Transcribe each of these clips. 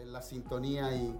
en la sintonía y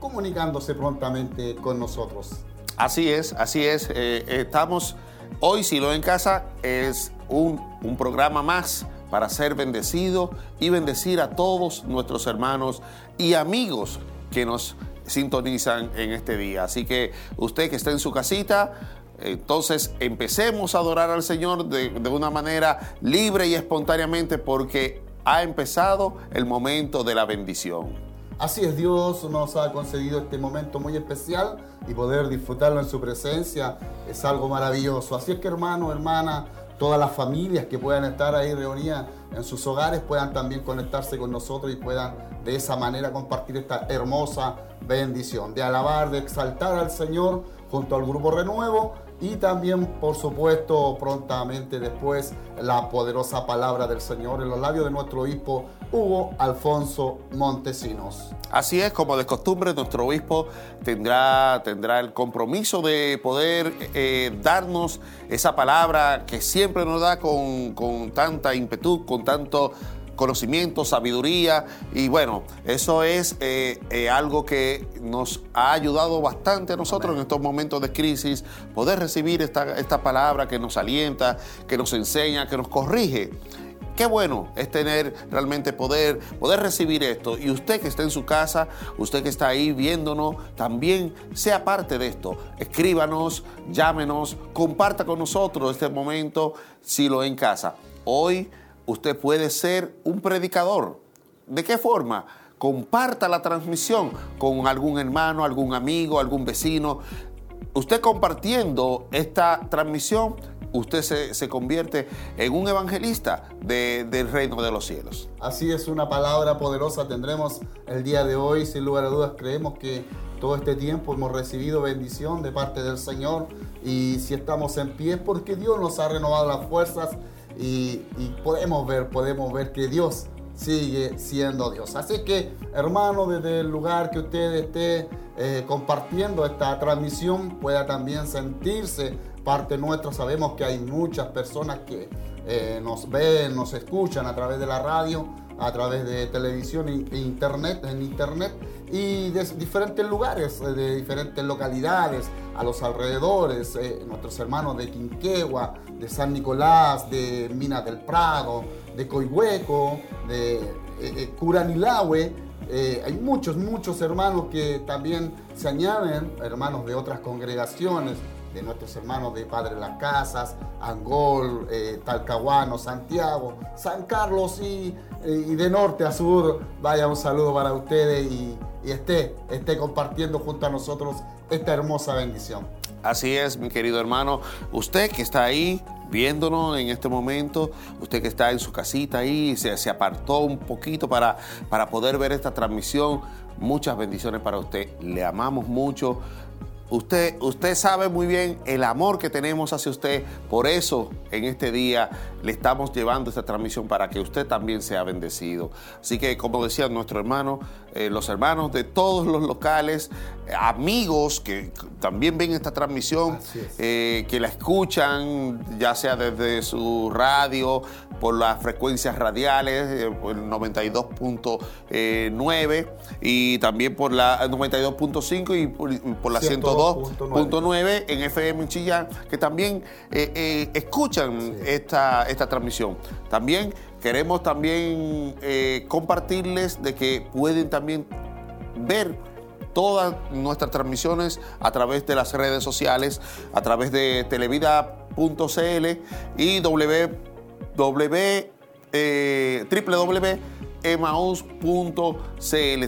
comunicándose prontamente con nosotros. Así es, así es. Eh, estamos hoy, si lo en casa, es un, un programa más para ser bendecido y bendecir a todos nuestros hermanos y amigos que nos sintonizan en este día. Así que usted que está en su casita, entonces empecemos a adorar al Señor de, de, una manera libre y espontáneamente porque ha empezado el momento de la bendición. Así es, Dios nos ha concedido este momento muy especial y poder disfrutarlo en su presencia es algo maravilloso. Así es que hermano, hermana, todas las familias que puedan estar ahí reunidas en sus hogares puedan también conectarse con nosotros y puedan de esa manera compartir esta hermosa bendición de alabar, de exaltar al Señor junto al grupo Renuevo y también, por supuesto, prontamente después la poderosa palabra del Señor en los labios de nuestro obispo Hugo Alfonso Montesinos. Así es, como de costumbre, nuestro obispo tendrá, tendrá el compromiso de poder eh, darnos esa palabra que siempre nos da con, con tanta ímpetu, con tanto conocimiento, sabiduría y bueno, eso es eh, eh, algo que nos ha ayudado bastante a nosotros en estos momentos de crisis, poder recibir esta, esta palabra que nos alienta, que nos enseña, que nos corrige. Qué bueno es tener realmente poder, poder recibir esto. Y usted que está en su casa, usted que está ahí viéndonos, también sea parte de esto. Escríbanos, llámenos, comparta con nosotros este momento si lo en casa. Hoy usted puede ser un predicador. ¿De qué forma? Comparta la transmisión con algún hermano, algún amigo, algún vecino. Usted compartiendo esta transmisión, usted se, se convierte en un evangelista de, del reino de los cielos. Así es, una palabra poderosa tendremos el día de hoy. Sin lugar a dudas, creemos que todo este tiempo hemos recibido bendición de parte del Señor. Y si estamos en pie es porque Dios nos ha renovado las fuerzas y, y, podemos ver, podemos ver que Dios sigue siendo Dios. Así que, hermano, desde el lugar que usted esté eh, compartiendo esta transmisión, pueda también sentirse parte nuestra. Sabemos que hay muchas personas que eh, nos ven, nos escuchan a través de la radio, a través de televisión e internet, en internet y de diferentes lugares, de diferentes localidades, a los alrededores, eh, nuestros hermanos de Quinquegua, de San Nicolás, de Minas del Prado, de Coihueco, de eh, eh, Curanilahue. Eh, hay muchos, muchos hermanos que también se añaden, hermanos de otras congregaciones, de nuestros hermanos de Padre Las Casas, Angol, eh, Talcahuano, Santiago, San Carlos y, y, de norte a sur. Vaya un saludo para ustedes y, y esté, esté compartiendo junto a nosotros esta hermosa bendición. Así es, mi querido hermano. Usted que está ahí viéndonos en este momento, usted que está en su casita ahí, se, se apartó un poquito para, para poder ver esta transmisión, muchas bendiciones para usted. Le amamos mucho. Usted, usted sabe muy bien el amor que tenemos hacia usted, por eso en este día le estamos llevando esta transmisión para que usted también sea bendecido. Así que, como decía nuestro hermano, eh, los hermanos de todos los locales, eh, amigos que también ven esta transmisión, eh, que la escuchan, ya sea desde su radio, por las frecuencias radiales, por el 92.9 y también por la 92.5 y por, por la 102.9 en FM Chillán, que también escuchan sí. esta, esta transmisión. También queremos también eh, compartirles de que pueden también ver todas nuestras transmisiones a través de las redes sociales, a través de televida.cl y www, eh,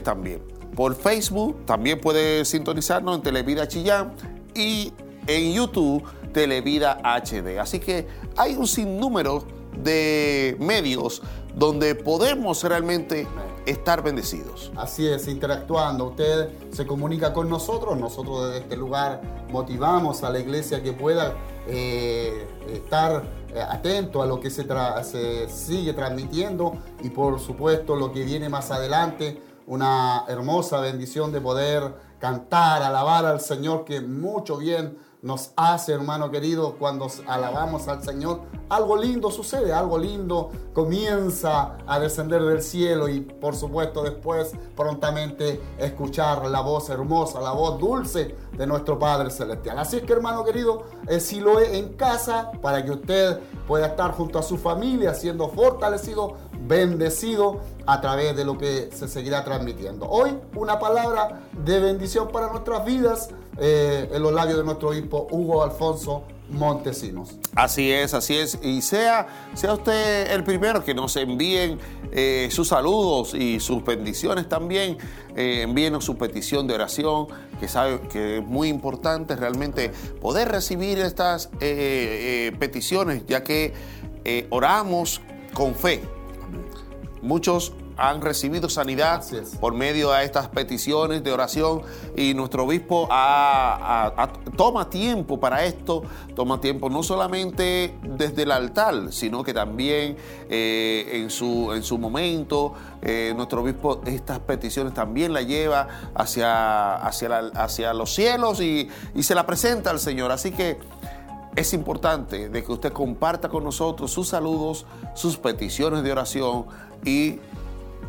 también. Por Facebook también puede sintonizarnos en Televida Chillán y en YouTube Televida HD. Así que hay un sinnúmero de medios donde podemos realmente estar bendecidos. Así es, interactuando. Usted se comunica con nosotros, nosotros desde este lugar motivamos a la iglesia que pueda eh, estar eh, atento a lo que se, se, sigue transmitiendo y por supuesto lo que viene más adelante, una hermosa bendición de poder cantar, alabar al Señor que mucho bien nos hace, hermano querido, cuando alabamos al Señor, algo lindo sucede, algo lindo comienza a descender del cielo y por supuesto después prontamente escuchar la voz hermosa, la voz dulce de nuestro Padre Celestial. Así es que hermano querido, eh, si lo es en casa, para que usted pueda estar junto a su familia siendo fortalecido, bendecido a través de lo que se seguirá transmitiendo. Hoy una palabra de bendición para nuestras vidas eh, en los labios de nuestro obispo Hugo Alfonso Montesinos. Así es, así es. Y sea, sea usted el primero que nos envíen eh, sus saludos y sus bendiciones también. Eh, envíenos su petición de oración, que sabe que es muy importante realmente poder recibir estas peticiones, ya que oramos con fe. Muchos han recibido sanidad por medio de estas peticiones de oración y nuestro obispo toma tiempo para esto, toma tiempo no solamente desde el altar, sino que también eh, en, su, en su momento eh, nuestro obispo estas peticiones también la lleva hacia, hacia, hacia los cielos y, y se la presenta al Señor. Así que es importante de que usted comparta con nosotros sus saludos, sus peticiones de oración y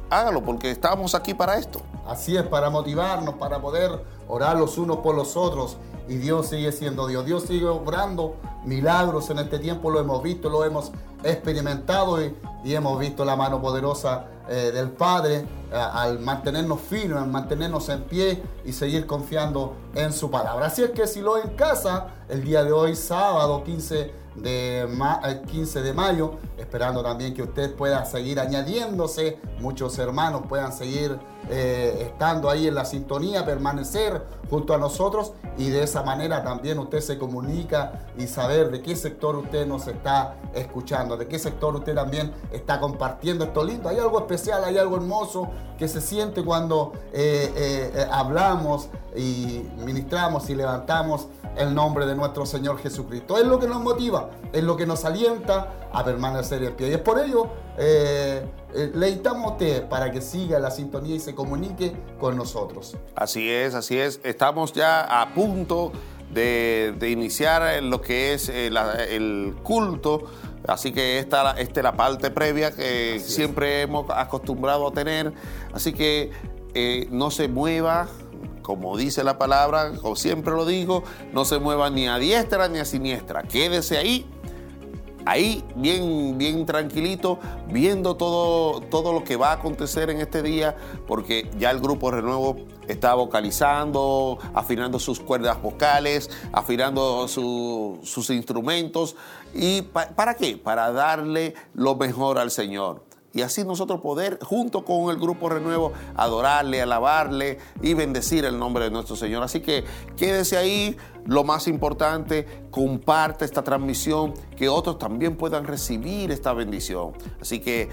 hágalo porque estamos aquí para esto. Así es, para motivarnos, para poder orar los unos por los otros. Y Dios sigue siendo Dios. Dios sigue obrando milagros en este tiempo. Lo hemos visto, lo hemos experimentado y, hemos visto la mano poderosa eh, del Padre eh, al mantenernos firmes, al mantenernos en pie y seguir confiando en su palabra. Así es que si lo en casa, el día de hoy, sábado 15 de 15 eh, de mayo, esperando también que usted pueda seguir añadiéndose, muchos hermanos puedan seguir eh, estando ahí en la sintonía, permanecer junto a nosotros y de esa manera también usted se comunica y saber de qué sector usted nos está escuchando, de qué sector usted también está compartiendo esto lindo. Hay algo especial, hay algo hermoso que se siente cuando eh, hablamos y ministramos y levantamos el nombre de nuestro Señor Jesucristo. Es lo que nos motiva, es lo que nos alienta a permanecer en pie. Y es por ello, eh, eh, le invitamos a usted para que siga la sintonía y se comunique con nosotros. Así es, así es. Estamos ya a punto de, iniciar lo que es eh, el culto. Así que esta, esta es la parte previa que siempre hemos acostumbrado a tener. Así que no se mueva, como dice la palabra, como siempre lo digo, no se mueva ni a diestra ni a siniestra. Quédese ahí, ahí bien, bien tranquilito, viendo todo, todo lo que va a acontecer en este día, porque ya el grupo Renuevo está vocalizando, afinando sus cuerdas vocales, afinando sus instrumentos. ¿Y para qué? Para darle lo mejor al Señor y así nosotros poder, junto con el Grupo Renuevo, adorarle, alabarle y bendecir el nombre de nuestro Señor. Así que quédese ahí. Lo más importante, comparte esta transmisión, que otros también puedan recibir esta bendición. Así que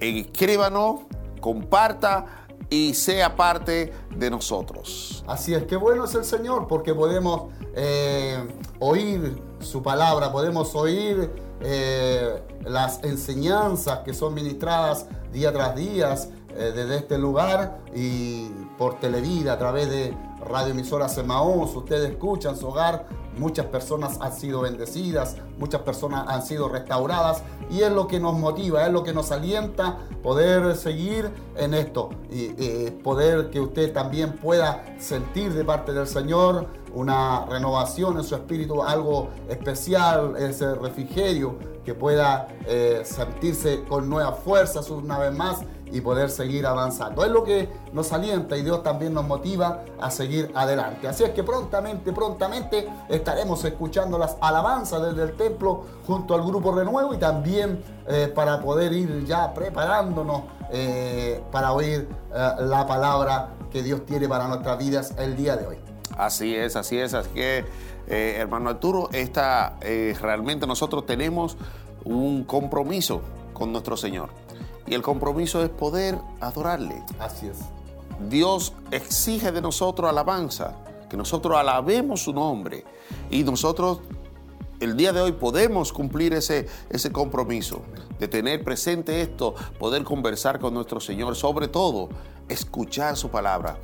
escríbanos, comparta y sea parte de nosotros. Así es, que bueno es el Señor, porque podemos eh, oír su palabra, podemos oír eh, las enseñanzas que son ministradas día tras día eh, desde este lugar y por Televida a través de Radio Emisora Semaús. Ustedes escuchan su hogar, muchas personas han sido bendecidas, muchas personas han sido restauradas y es lo que nos motiva, es lo que nos alienta poder seguir en esto y poder que usted también pueda sentir de parte del Señor una renovación en su espíritu, algo especial, ese refrigerio, que pueda eh, sentirse con nuevas fuerzas una vez más y poder seguir avanzando. Es lo que nos alienta y Dios también nos motiva a seguir adelante. Así es que prontamente, prontamente estaremos escuchando las alabanzas desde el templo junto al grupo Renuevo y también eh, para poder ir ya preparándonos eh, para oír la palabra que Dios tiene para nuestras vidas el día de hoy. Así es, así es. Así que, eh, hermano Arturo, esta, eh, realmente nosotros tenemos un compromiso con nuestro Señor. Y el compromiso es poder adorarle. Así es. Dios exige de nosotros alabanza, que nosotros alabemos su nombre. Y nosotros el día de hoy podemos cumplir ese, ese compromiso de tener presente esto, poder conversar con nuestro Señor, sobre todo escuchar su palabra.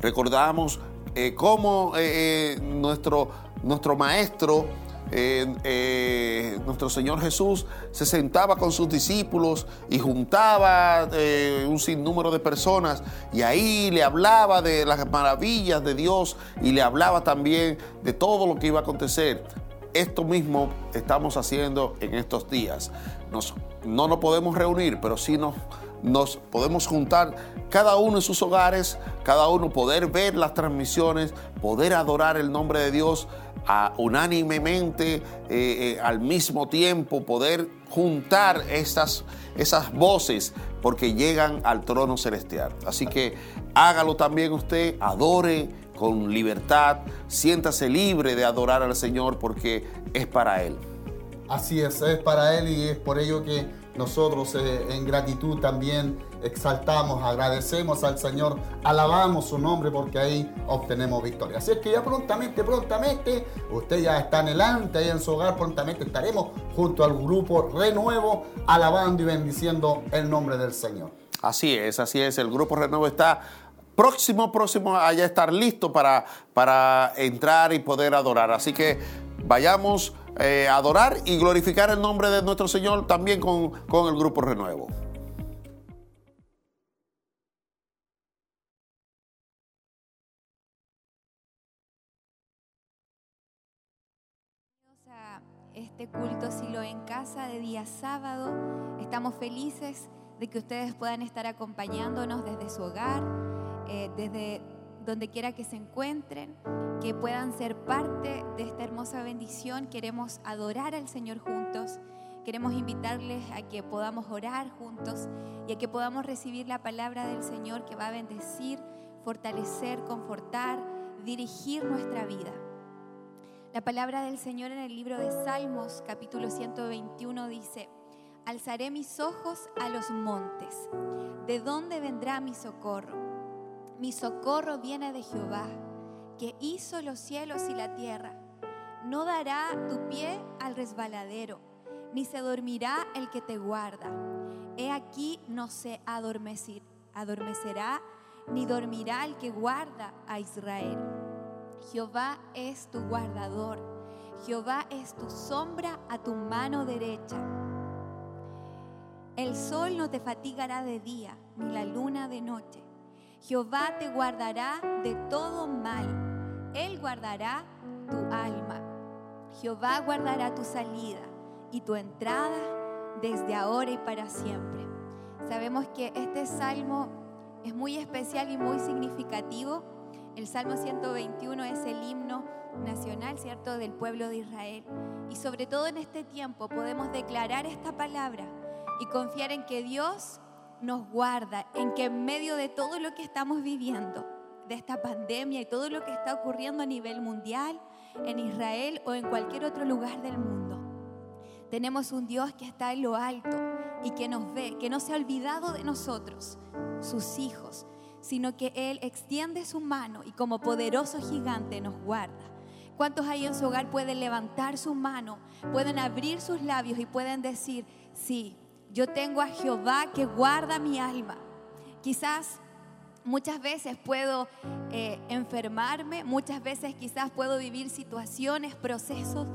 Recordamos eh, cómo eh, eh, nuestro nuestro maestro, eh, nuestro Señor Jesús se sentaba con sus discípulos y juntaba un sinnúmero de personas y ahí le hablaba de las maravillas de Dios y le hablaba también de todo lo que iba a acontecer. Esto mismo estamos haciendo en estos días. No nos podemos reunir, pero sí nos nos podemos juntar cada uno en sus hogares, cada uno poder ver las transmisiones, poder adorar el nombre de Dios unánimemente, eh, eh, al mismo tiempo, poder juntar esas, esas voces porque llegan al trono celestial. Así que hágalo también usted, adore con libertad, siéntase libre de adorar al Señor porque es para Él. Así es, es para Él y es por ello que nosotros eh, en gratitud también exaltamos, agradecemos al Señor, alabamos su nombre porque ahí obtenemos victoria. Así es que ya prontamente, prontamente, usted ya está en el ante, ahí en su hogar, prontamente estaremos junto al grupo Renuevo, alabando y bendiciendo el nombre del Señor. Así es, así es, el grupo Renuevo está próximo, próximo a ya estar listo para, para entrar y poder adorar. Así que vayamos eh, adorar y glorificar el nombre de nuestro Señor también con, con el Grupo Renuevo. este culto Silo en casa de día sábado. Estamos felices de que ustedes puedan estar acompañándonos desde su hogar, eh, desde donde quiera que se encuentren, que puedan ser parte de esta hermosa bendición. Queremos adorar al Señor juntos. Queremos invitarles a que podamos orar juntos y a que podamos recibir la palabra del Señor que va a bendecir, fortalecer, confortar, dirigir nuestra vida. La palabra del Señor en el libro de Salmos capítulo 121 dice, Alzaré mis ojos a los montes. ¿De dónde vendrá mi socorro? Mi socorro viene de Jehová, que hizo los cielos y la tierra. No dará tu pie al resbaladero, ni se dormirá el que te guarda. He aquí no se adormecir, adormecerá, ni dormirá el que guarda a Israel. Jehová es tu guardador, Jehová es tu sombra a tu mano derecha. El sol no te fatigará de día, ni la luna de noche. Jehová te guardará de todo mal. Él guardará tu alma. Jehová guardará tu salida y tu entrada desde ahora y para siempre. Sabemos que este salmo es muy especial y muy significativo. El Salmo 121 es el himno nacional, ¿cierto?, del pueblo de Israel. Y sobre todo en este tiempo podemos declarar esta palabra y confiar en que Dios nos guarda, en que en medio de todo lo que estamos viviendo, de esta pandemia y todo lo que está ocurriendo a nivel mundial, en Israel o en cualquier otro lugar del mundo, tenemos un Dios que está en lo alto y que nos ve, que no se ha olvidado de nosotros, sus hijos, sino que Él extiende su mano y como poderoso gigante nos guarda. ¿Cuántos ahí en su hogar pueden levantar su mano, pueden abrir sus labios y pueden decir, sí, yo tengo a Jehová que guarda mi alma. Quizás muchas veces puedo eh, enfermarme, muchas veces quizás puedo vivir situaciones, procesos,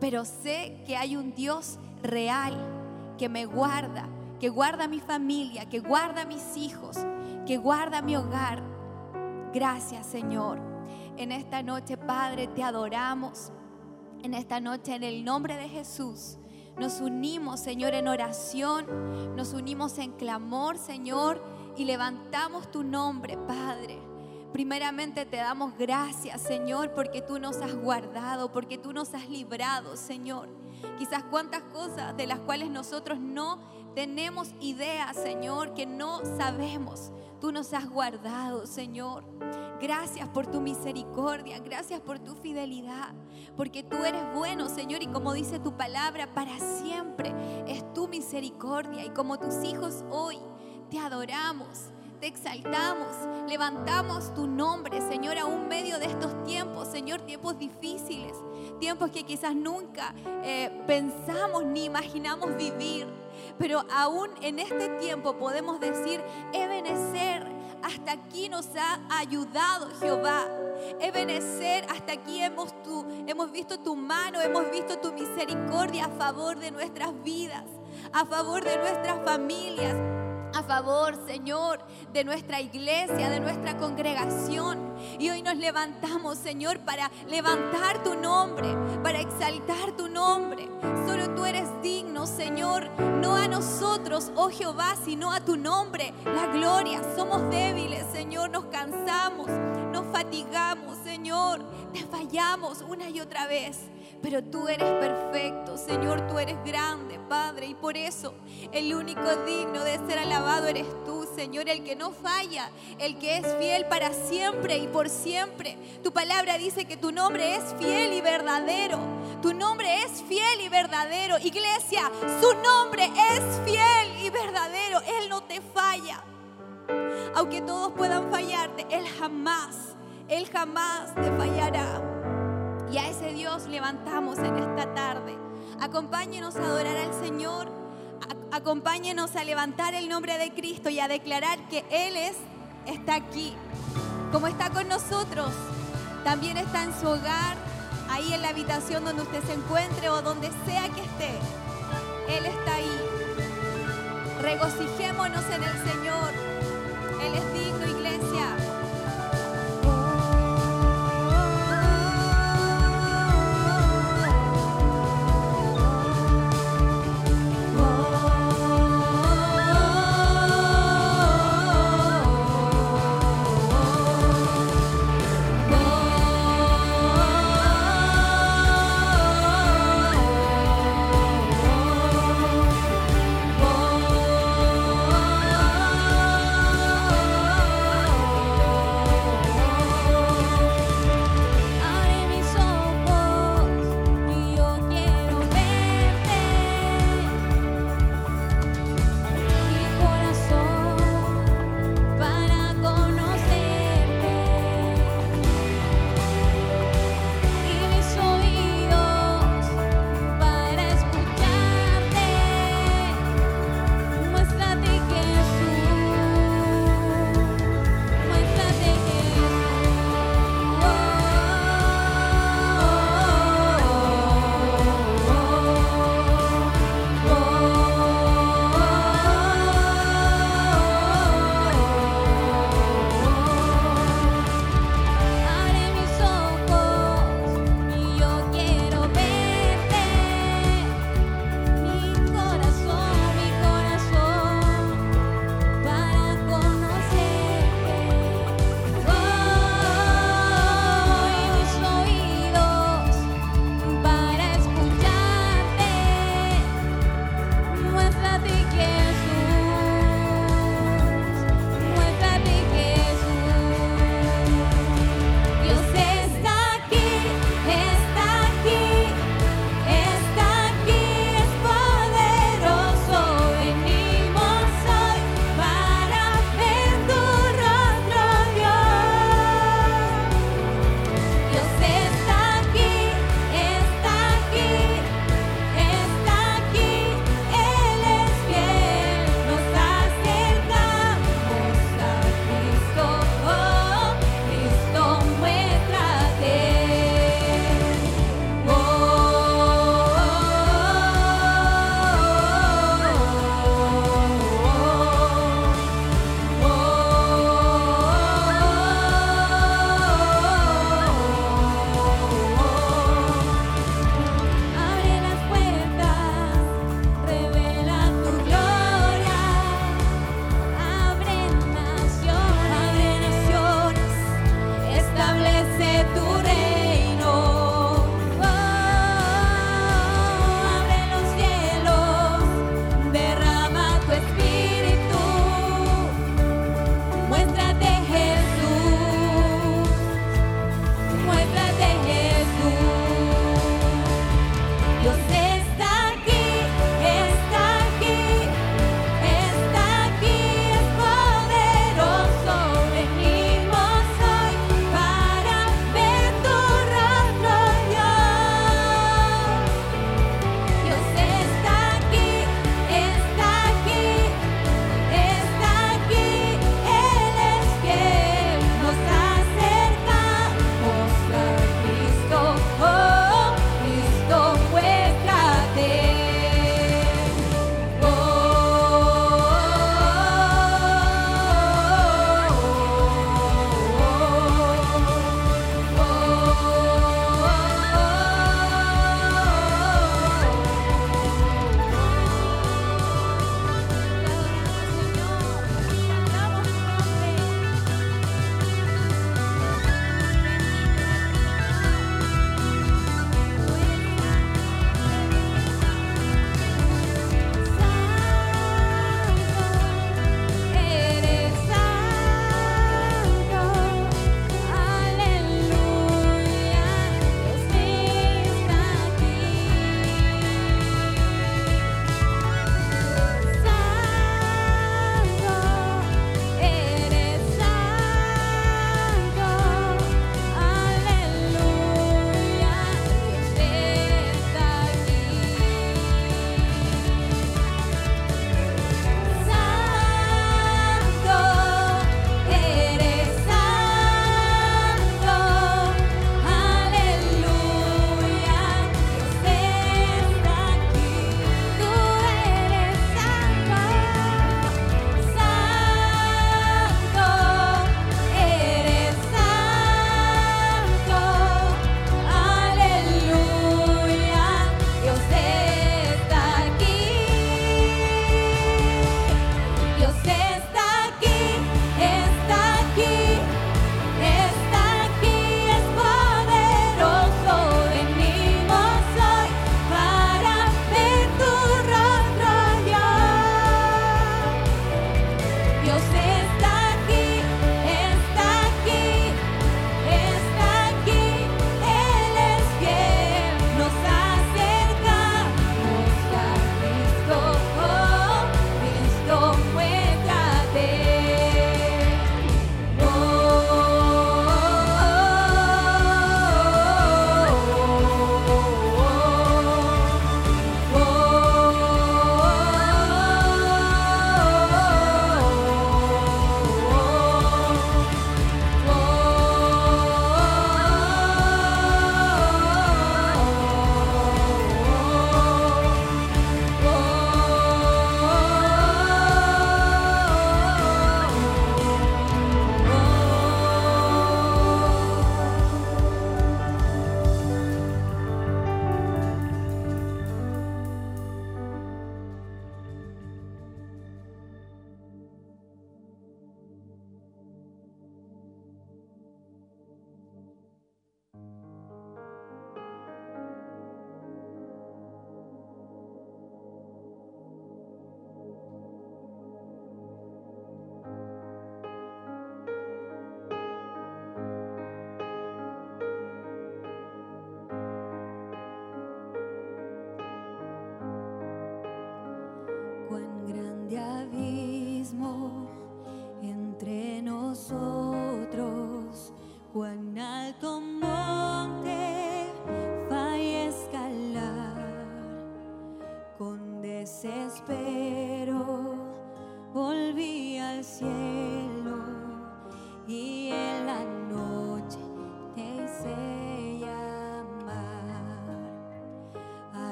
pero sé que hay un Dios real que me guarda, que guarda mi familia, que guarda mis hijos, que guarda mi hogar. Gracias Señor. En esta noche, Padre, te adoramos. En esta noche, en el nombre de Jesús. Nos unimos, Señor, en oración, nos unimos en clamor, Señor, y levantamos tu nombre, Padre. Primeramente te damos gracias, Señor, porque tú nos has guardado, porque tú nos has librado, Señor. Quizás cuántas cosas de las cuales nosotros no tenemos idea, Señor, que no sabemos. Tú nos has guardado, Señor. Gracias por tu misericordia, gracias por tu fidelidad, porque tú eres bueno, Señor, y como dice tu palabra, para siempre es tu misericordia. Y como tus hijos hoy te adoramos, te exaltamos, levantamos tu nombre, Señor, aún medio de estos tiempos, Señor, tiempos difíciles, tiempos que quizás nunca eh, pensamos ni imaginamos vivir. Pero aún en este tiempo podemos decir, Ebenezer, hasta aquí nos ha ayudado, Jehová. Ebenecer, hasta aquí hemos, tu, hemos visto tu mano, hemos visto tu misericordia a favor de nuestras vidas, a favor de nuestras familias, a favor, Señor, de nuestra iglesia, de nuestra congregación. Y hoy nos levantamos, Señor, para levantar tu nombre, para exaltar tu nombre. Solo tú eres digno, Señor, no a nosotros, oh Jehová, sino a tu nombre, la gloria. Somos débiles, Señor, nos cansamos, nos fatigamos, Señor, te fallamos una y otra vez. Pero tú eres perfecto, Señor, tú eres grande, Padre, y por eso el único digno de ser alabado eres tú, Señor, el que no falla, el que es fiel para siempre y por siempre. Tu palabra dice que tu nombre es fiel y verdadero. Tu nombre es fiel y verdadero. Iglesia, su nombre es fiel y verdadero. Él no te falla. Aunque todos puedan fallarte, Él jamás, Él jamás te fallará. Y a ese Dios levantamos en esta tarde. Acompáñenos a adorar al Señor. Acompáñenos a levantar el nombre de Cristo y a declarar que Él es, está aquí. Como está con nosotros, también está en su hogar, ahí en la habitación donde usted se encuentre o donde sea que esté. Él está ahí. Regocijémonos en el Señor. Él es digno, iglesia.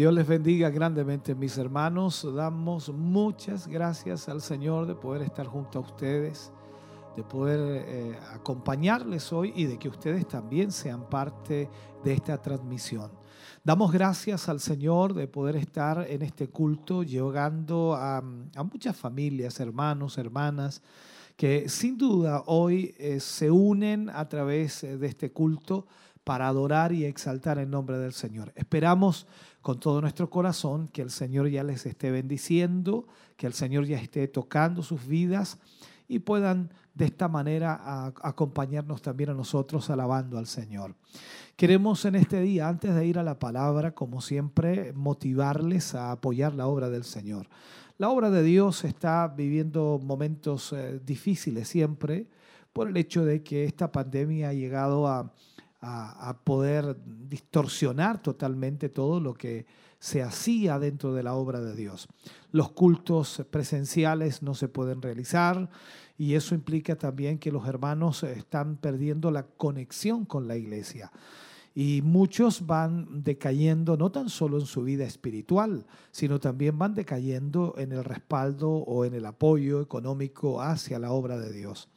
Dios les bendiga grandemente, mis hermanos. Damos muchas gracias al Señor de poder estar junto a ustedes, de poder eh, acompañarles hoy y de que ustedes también sean parte de esta transmisión. Damos gracias al Señor de poder estar en este culto, llegando a, muchas familias, hermanos, hermanas, que sin duda hoy eh, se unen a través eh, de este culto para adorar y exaltar el nombre del Señor. Esperamos con todo nuestro corazón que el Señor ya les esté bendiciendo, que el Señor ya esté tocando sus vidas y puedan de esta manera acompañarnos también a nosotros alabando al Señor. Queremos en este día, antes de ir a la palabra, como siempre, motivarles a apoyar la obra del Señor. La obra de Dios está viviendo momentos eh, difíciles siempre por el hecho de que esta pandemia ha llegado a a, poder distorsionar totalmente todo lo que se hacía dentro de la obra de Dios. Los cultos presenciales no se pueden realizar y eso implica también que los hermanos están perdiendo la conexión con la iglesia. Y muchos van decayendo no tan solo en su vida espiritual, sino también van decayendo en el respaldo o en el apoyo económico hacia la obra de Dios.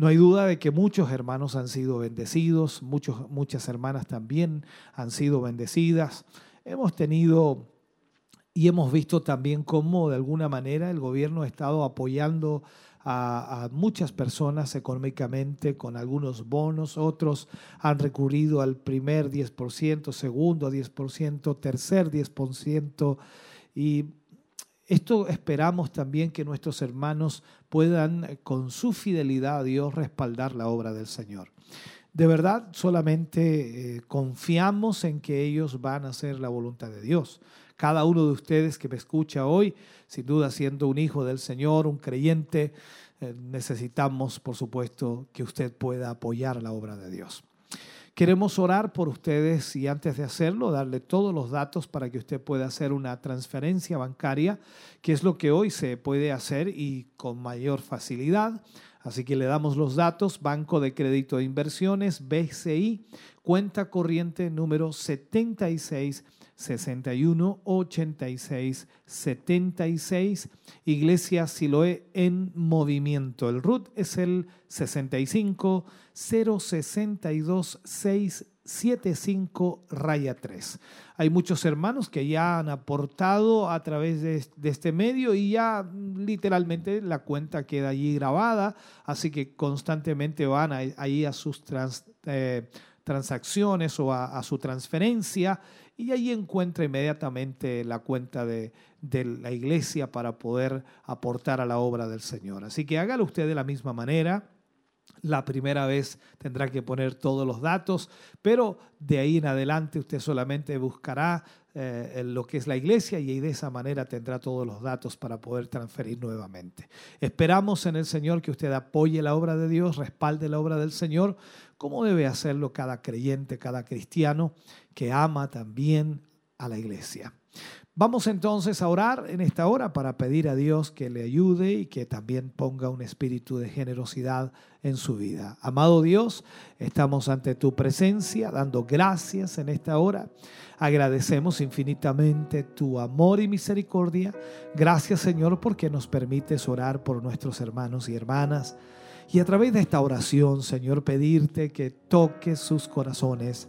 No hay duda de que muchos hermanos han sido bendecidos, muchas hermanas también han sido bendecidas. Hemos tenido y hemos visto también cómo de alguna manera el gobierno ha estado apoyando a, a, muchas personas económicamente con algunos bonos, otros han recurrido al primer 10%, segundo 10%, tercer 10%, y esto esperamos también que nuestros hermanos puedan eh, con su fidelidad a Dios respaldar la obra del Señor. De verdad, solamente eh, confiamos en que ellos van a hacer la voluntad de Dios. Cada uno de ustedes que me escucha hoy, sin duda siendo un hijo del Señor, un creyente, eh, necesitamos, por supuesto, que usted pueda apoyar la obra de Dios. Queremos orar por ustedes y antes de hacerlo, darle todos los datos para que usted pueda hacer una transferencia bancaria, que es lo que hoy se puede hacer y con mayor facilidad. Así que le damos los datos, Banco de Crédito de Inversiones, BCI, cuenta corriente número 76 61 86 76. Iglesia Siloé en movimiento. El RUT es el 65 062 675 raya 3. Hay muchos hermanos que ya han aportado a través de, este medio y ya literalmente la cuenta queda allí grabada, así que constantemente van ahí a sus eh, transacciones o a, su transferencia y ahí encuentra inmediatamente la cuenta de, de, la iglesia para poder aportar a la obra del Señor. Así que hágalo usted de la misma manera. La primera vez tendrá que poner todos los datos, pero de ahí en adelante usted solamente buscará eh, lo que es la iglesia y de esa manera tendrá todos los datos para poder transferir nuevamente. Esperamos en el Señor que usted apoye la obra de Dios, respalde la obra del Señor, como debe hacerlo cada creyente, cada cristiano que ama también a la iglesia. Vamos entonces a orar en esta hora para pedir a Dios que le ayude y que también ponga un espíritu de generosidad en su vida. Amado Dios, estamos ante tu presencia dando gracias en esta hora. Agradecemos infinitamente tu amor y misericordia. Gracias Señor porque nos permites orar por nuestros hermanos y hermanas. Y a través de esta oración, Señor, pedirte que toques sus corazones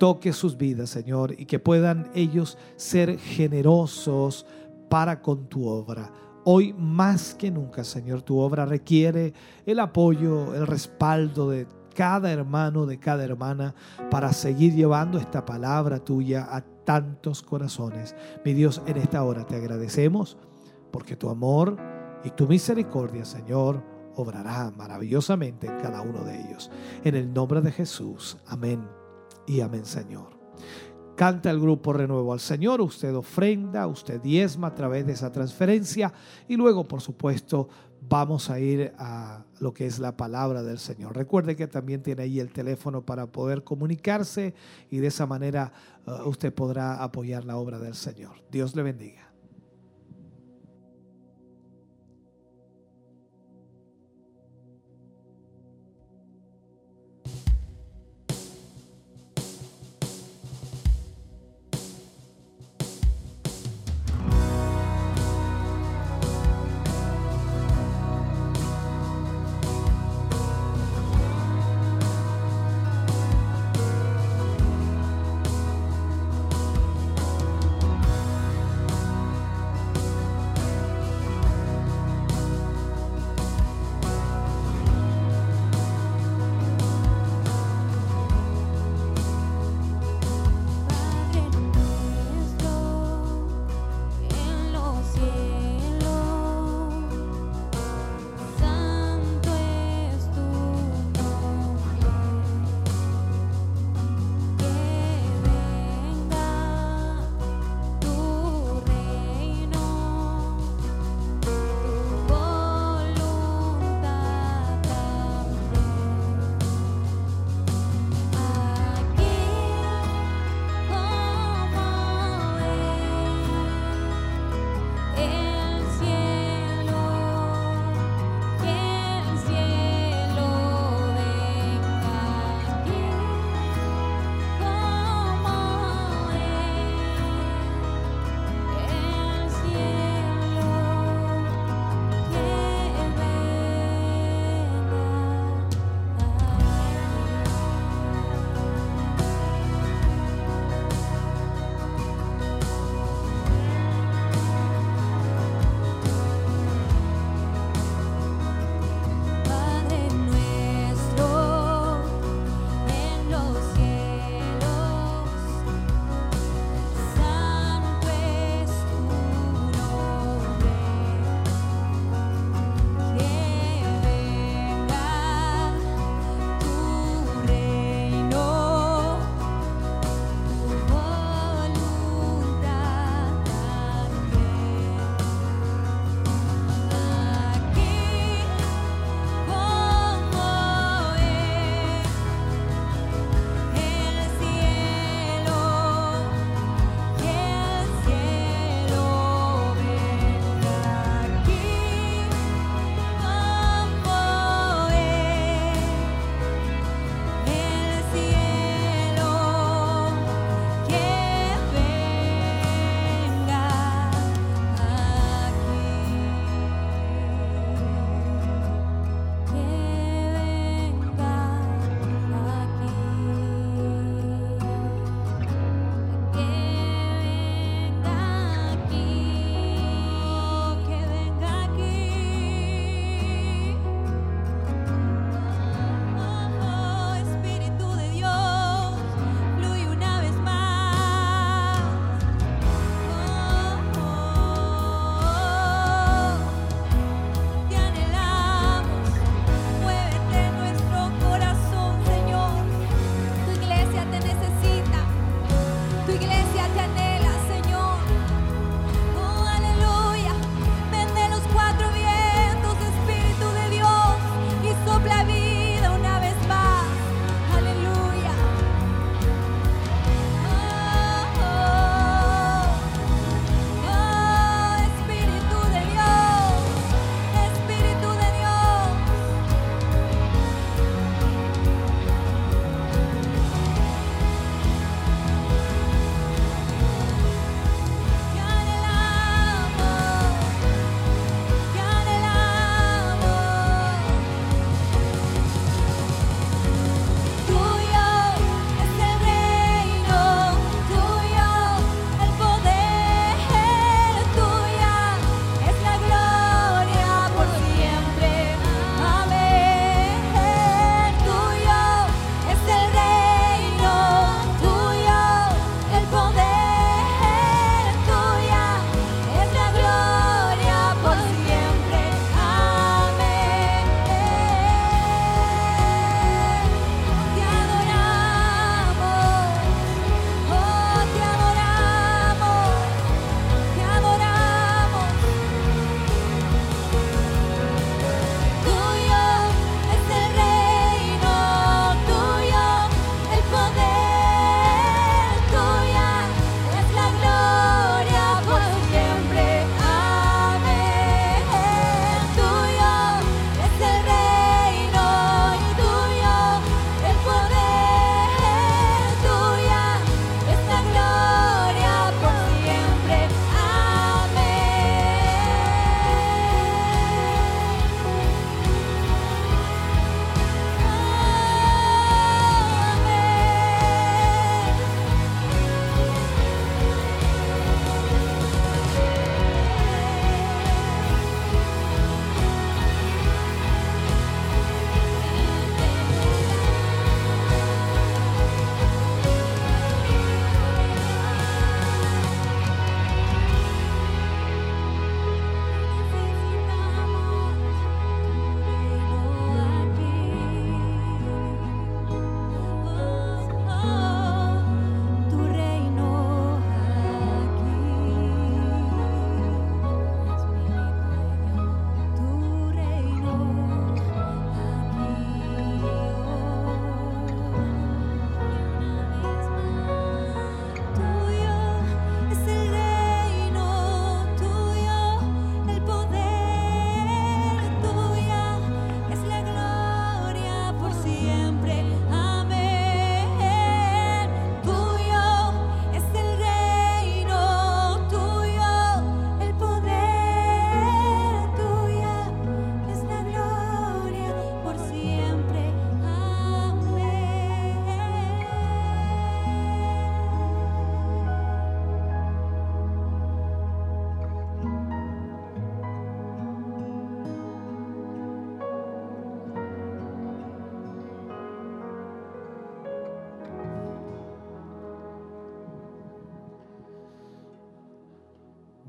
toque sus vidas, Señor, y que puedan ellos ser generosos para con tu obra. Hoy más que nunca, Señor, tu obra requiere el apoyo, el respaldo de cada hermano, de cada hermana, para seguir llevando esta palabra tuya a tantos corazones. Mi Dios, en esta hora te agradecemos porque tu amor y tu misericordia, Señor, obrará maravillosamente en cada uno de ellos. En el nombre de Jesús. Amén y amén, Señor. Canta el grupo Renuevo al Señor, usted ofrenda, usted diezma a través de esa transferencia y luego, por supuesto, vamos a ir a lo que es la palabra del Señor. Recuerde que también tiene ahí el teléfono para poder comunicarse y de esa manera uh, usted podrá apoyar la obra del Señor. Dios le bendiga.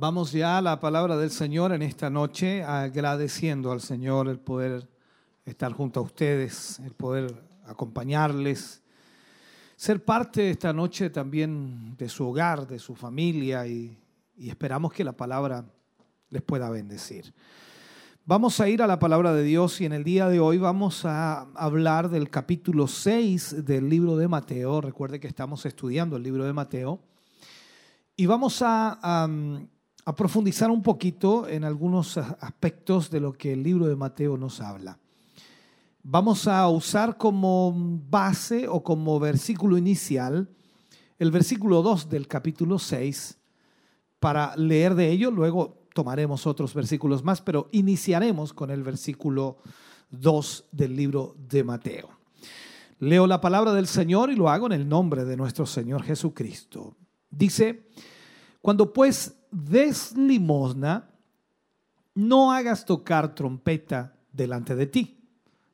Vamos ya a la palabra del Señor en esta noche, agradeciendo al Señor el poder estar junto a ustedes, el poder acompañarles, ser parte esta noche también de su hogar, de su familia y, esperamos que la palabra les pueda bendecir. Vamos a ir a la palabra de Dios y en el día de hoy vamos a hablar del capítulo 6 del libro de Mateo. Recuerde que estamos estudiando el libro de Mateo. Y vamos a profundizar un poquito en algunos aspectos de lo que el libro de Mateo nos habla. Vamos a usar como base o como versículo inicial el versículo 2 del capítulo 6 para leer de ello, luego tomaremos otros versículos más, pero iniciaremos con el versículo 2 del libro de Mateo. Leo la palabra del Señor y lo hago en el nombre de nuestro Señor Jesucristo. Dice, cuando pues des limosna, no hagas tocar trompeta delante de ti,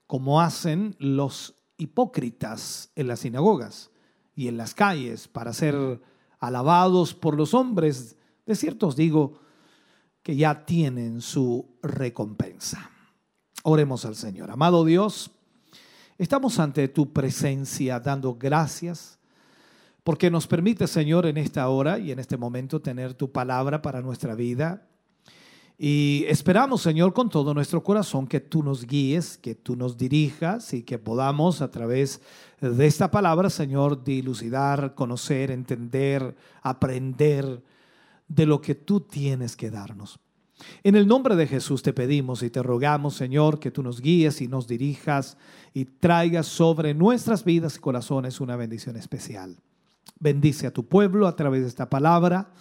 como hacen los hipócritas en las sinagogas y en las calles para ser alabados por los hombres. De cierto os digo que ya tienen su recompensa. Oremos al Señor. Amado Dios, estamos ante tu presencia dando gracias porque nos permite, Señor, en esta hora y en este momento tener tu palabra para nuestra vida. Y esperamos, Señor, con todo nuestro corazón que tú nos guíes, que tú nos dirijas y que podamos a través de esta palabra, Señor, dilucidar, conocer, entender, aprender de lo que tú tienes que darnos. En el nombre de Jesús te pedimos y te rogamos, Señor, que tú nos guíes y nos dirijas y traigas sobre nuestras vidas y corazones una bendición especial. Bendice a tu pueblo a través de esta palabra.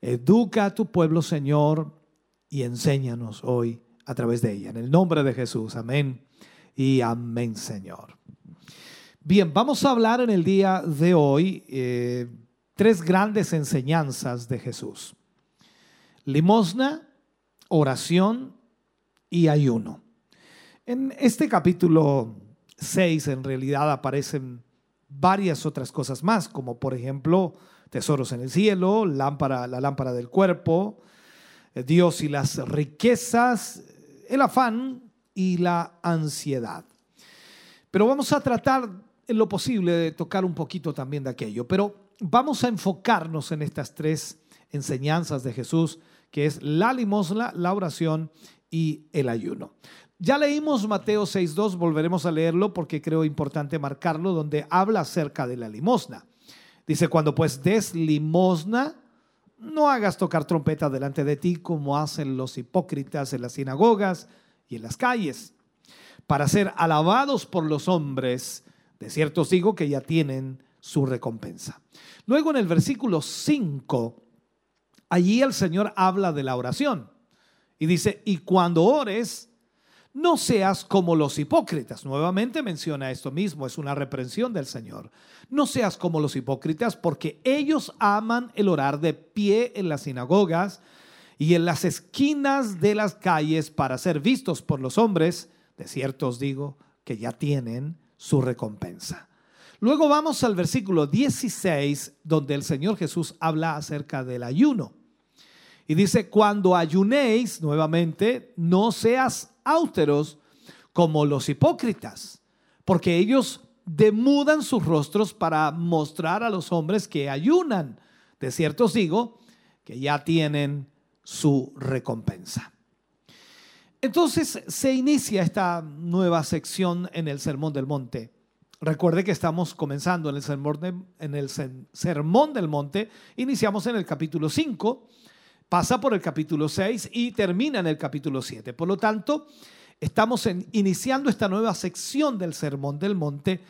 Educa a tu pueblo, Señor, y enséñanos hoy a través de ella. En el nombre de Jesús. Amén y amén, Señor. Bien, vamos a hablar en el día de hoy eh, tres grandes enseñanzas de Jesús. Limosna, oración y ayuno. En este capítulo 6 en realidad aparecen varias otras cosas más, como por ejemplo tesoros en el cielo, lámpara, la lámpara del cuerpo, eh, Dios y las riquezas, el afán y la ansiedad. Pero vamos a tratar en lo posible de tocar un poquito también de aquello, pero vamos a enfocarnos en estas tres enseñanzas de Jesús, que es la limosna, la oración y el ayuno. Ya leímos Mateo 6.2, volveremos a leerlo porque creo importante marcarlo, donde habla acerca de la limosna. Dice, cuando pues des limosna, no hagas tocar trompeta delante de ti como hacen los hipócritas en las sinagogas y en las calles, para ser alabados por los hombres. De cierto os que ya tienen su recompensa. Luego en el versículo 5, allí el Señor habla de la oración y dice, y cuando ores, no seas como los hipócritas. Nuevamente menciona esto mismo, es una reprensión del Señor. No seas como los hipócritas porque ellos aman el orar de pie en las sinagogas y en las esquinas de las calles para ser vistos por los hombres. De cierto os digo que ya tienen su recompensa. Luego vamos al versículo 16, donde el Señor Jesús habla acerca del ayuno. Y dice, cuando ayunéis, nuevamente, no seas áuteros como los hipócritas, porque ellos demudan sus rostros para mostrar a los hombres que ayunan. De cierto os digo que ya tienen su recompensa. Entonces se inicia esta nueva sección en el Sermón del Monte. Recuerde que estamos comenzando en el Sermón, en el sermón del Monte, iniciamos en el capítulo 5 pasa por el capítulo 6 y termina en el capítulo 7. Por lo tanto, estamos iniciando esta nueva sección del Sermón del Monte,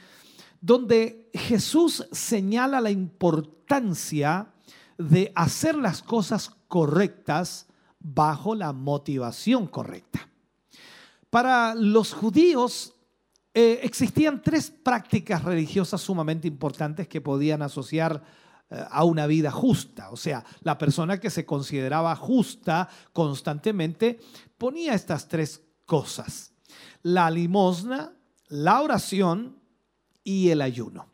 donde Jesús señala la importancia de hacer las cosas correctas bajo la motivación correcta. Para los judíos eh, existían tres prácticas religiosas sumamente importantes que podían asociar a una vida justa. O sea, la persona que se consideraba justa constantemente ponía estas tres cosas. La limosna, la oración y el ayuno.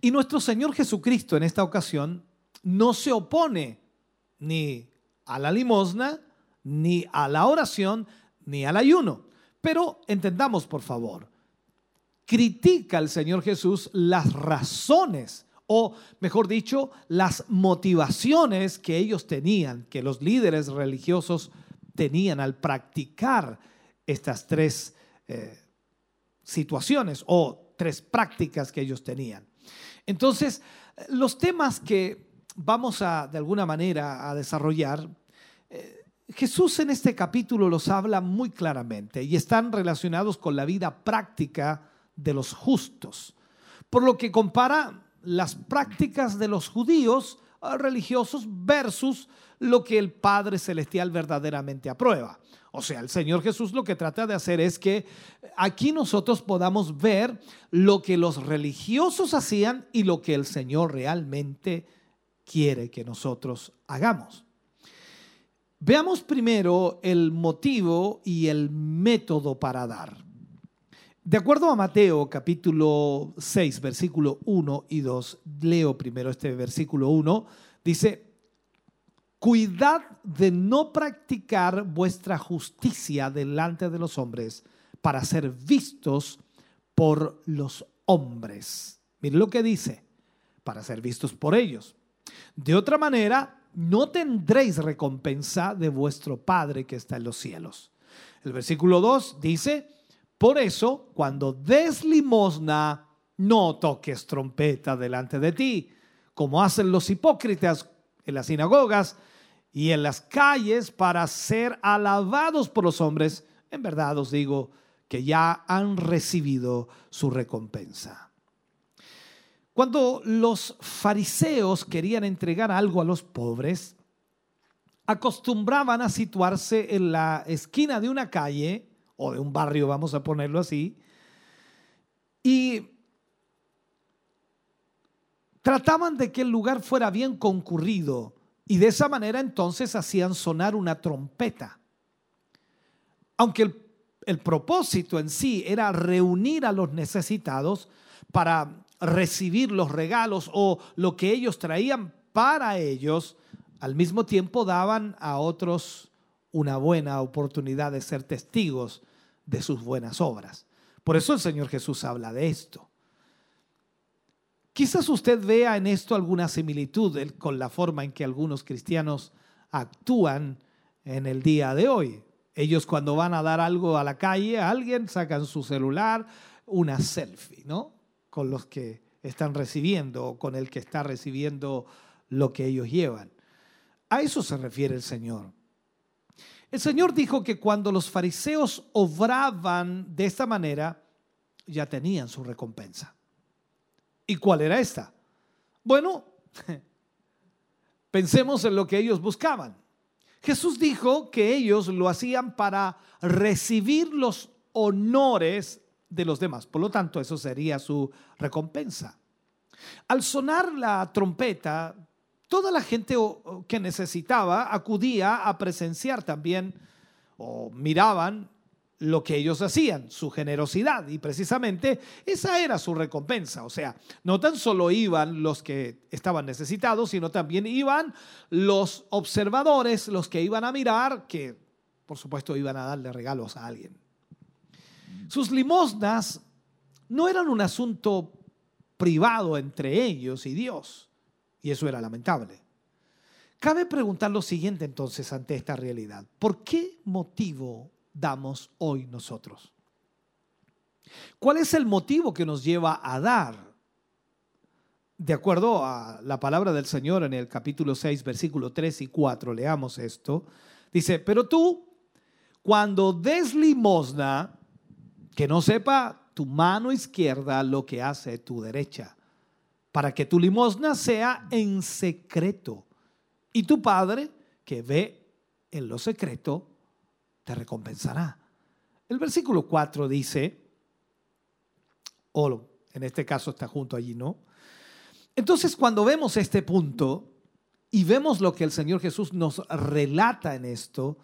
Y nuestro Señor Jesucristo en esta ocasión no se opone ni a la limosna, ni a la oración, ni al ayuno. Pero entendamos, por favor, critica el Señor Jesús las razones, o mejor dicho, las motivaciones que ellos tenían, que los líderes religiosos tenían al practicar estas tres eh, situaciones o tres prácticas que ellos tenían. Entonces, los temas que vamos a, de alguna manera, a desarrollar, eh, Jesús en este capítulo los habla muy claramente y están relacionados con la vida práctica de los justos, por lo que compara las prácticas de los judíos religiosos versus lo que el Padre Celestial verdaderamente aprueba. O sea, el Señor Jesús lo que trata de hacer es que aquí nosotros podamos ver lo que los religiosos hacían y lo que el Señor realmente quiere que nosotros hagamos. Veamos primero el motivo y el método para dar. De acuerdo a Mateo capítulo 6, versículo 1 y 2, leo primero este versículo 1, dice, Cuidad de no practicar vuestra justicia delante de los hombres para ser vistos por los hombres. Mire lo que dice, para ser vistos por ellos. De otra manera, no tendréis recompensa de vuestro Padre que está en los cielos. El versículo 2 dice, por eso, cuando des limosna, no toques trompeta delante de ti, como hacen los hipócritas en las sinagogas y en las calles para ser alabados por los hombres, en verdad os digo que ya han recibido su recompensa. Cuando los fariseos querían entregar algo a los pobres, acostumbraban a situarse en la esquina de una calle o de un barrio, vamos a ponerlo así, y trataban de que el lugar fuera bien concurrido y de esa manera entonces hacían sonar una trompeta. Aunque el, propósito en sí era reunir a los necesitados para recibir los regalos o lo que ellos traían para ellos, al mismo tiempo daban a otros una buena oportunidad de ser testigos de sus buenas obras. Por eso el Señor Jesús habla de esto. Quizás usted vea en esto alguna similitud con la forma en que algunos cristianos actúan en el día de hoy. Ellos cuando van a dar algo a la calle, a alguien sacan su celular, una selfie, ¿no? Con los que están recibiendo o con el que está recibiendo lo que ellos llevan. A eso se refiere el Señor. El Señor dijo que cuando los fariseos obraban de esta manera, ya tenían su recompensa. ¿Y cuál era esta? Bueno, pensemos en lo que ellos buscaban. Jesús dijo que ellos lo hacían para recibir los honores de los demás. Por lo tanto, eso sería su recompensa. Al sonar la trompeta, toda la gente que necesitaba acudía a presenciar también o miraban lo que ellos hacían, su generosidad. Y precisamente esa era su recompensa. O sea, no tan solo iban los que estaban necesitados, sino también iban los observadores, los que iban a mirar, que por supuesto iban a darle regalos a alguien. Sus limosnas no eran un asunto privado entre ellos y Dios. Y eso era lamentable. Cabe preguntar lo siguiente entonces ante esta realidad. ¿Por qué motivo damos hoy nosotros? ¿Cuál es el motivo que nos lleva a dar? De acuerdo a la palabra del Señor en el capítulo 6, versículo 3 y 4, leamos esto. Dice, pero tú, cuando des limosna, que no sepa tu mano izquierda lo que hace tu derecha, para que tu limosna sea en secreto. Y tu Padre, que ve en lo secreto, te recompensará. El versículo 4 dice, o en este caso está junto allí, ¿no? Entonces cuando vemos este punto y vemos lo que el Señor Jesús nos relata en esto,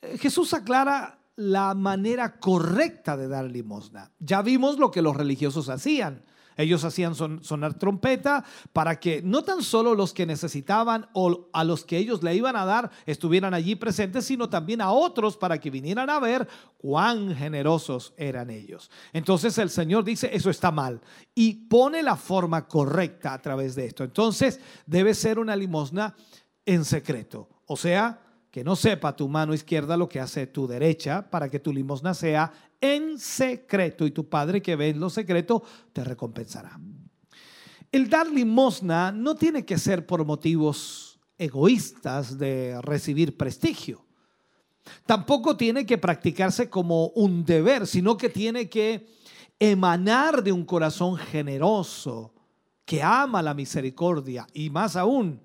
eh, Jesús aclara la manera correcta de dar limosna. Ya vimos lo que los religiosos hacían. Ellos hacían sonar trompeta para que no tan solo los que necesitaban o a los que ellos le iban a dar estuvieran allí presentes, sino también a otros para que vinieran a ver cuán generosos eran ellos. Entonces el Señor dice, eso está mal y pone la forma correcta a través de esto. Entonces debe ser una limosna en secreto. O sea, que no sepa tu mano izquierda lo que hace tu derecha, para que tu limosna sea en secreto y tu Padre que ve en lo secreto te recompensará. El dar limosna no tiene que ser por motivos egoístas de recibir prestigio. Tampoco tiene que practicarse como un deber, sino que tiene que emanar de un corazón generoso, que ama la misericordia y más aún,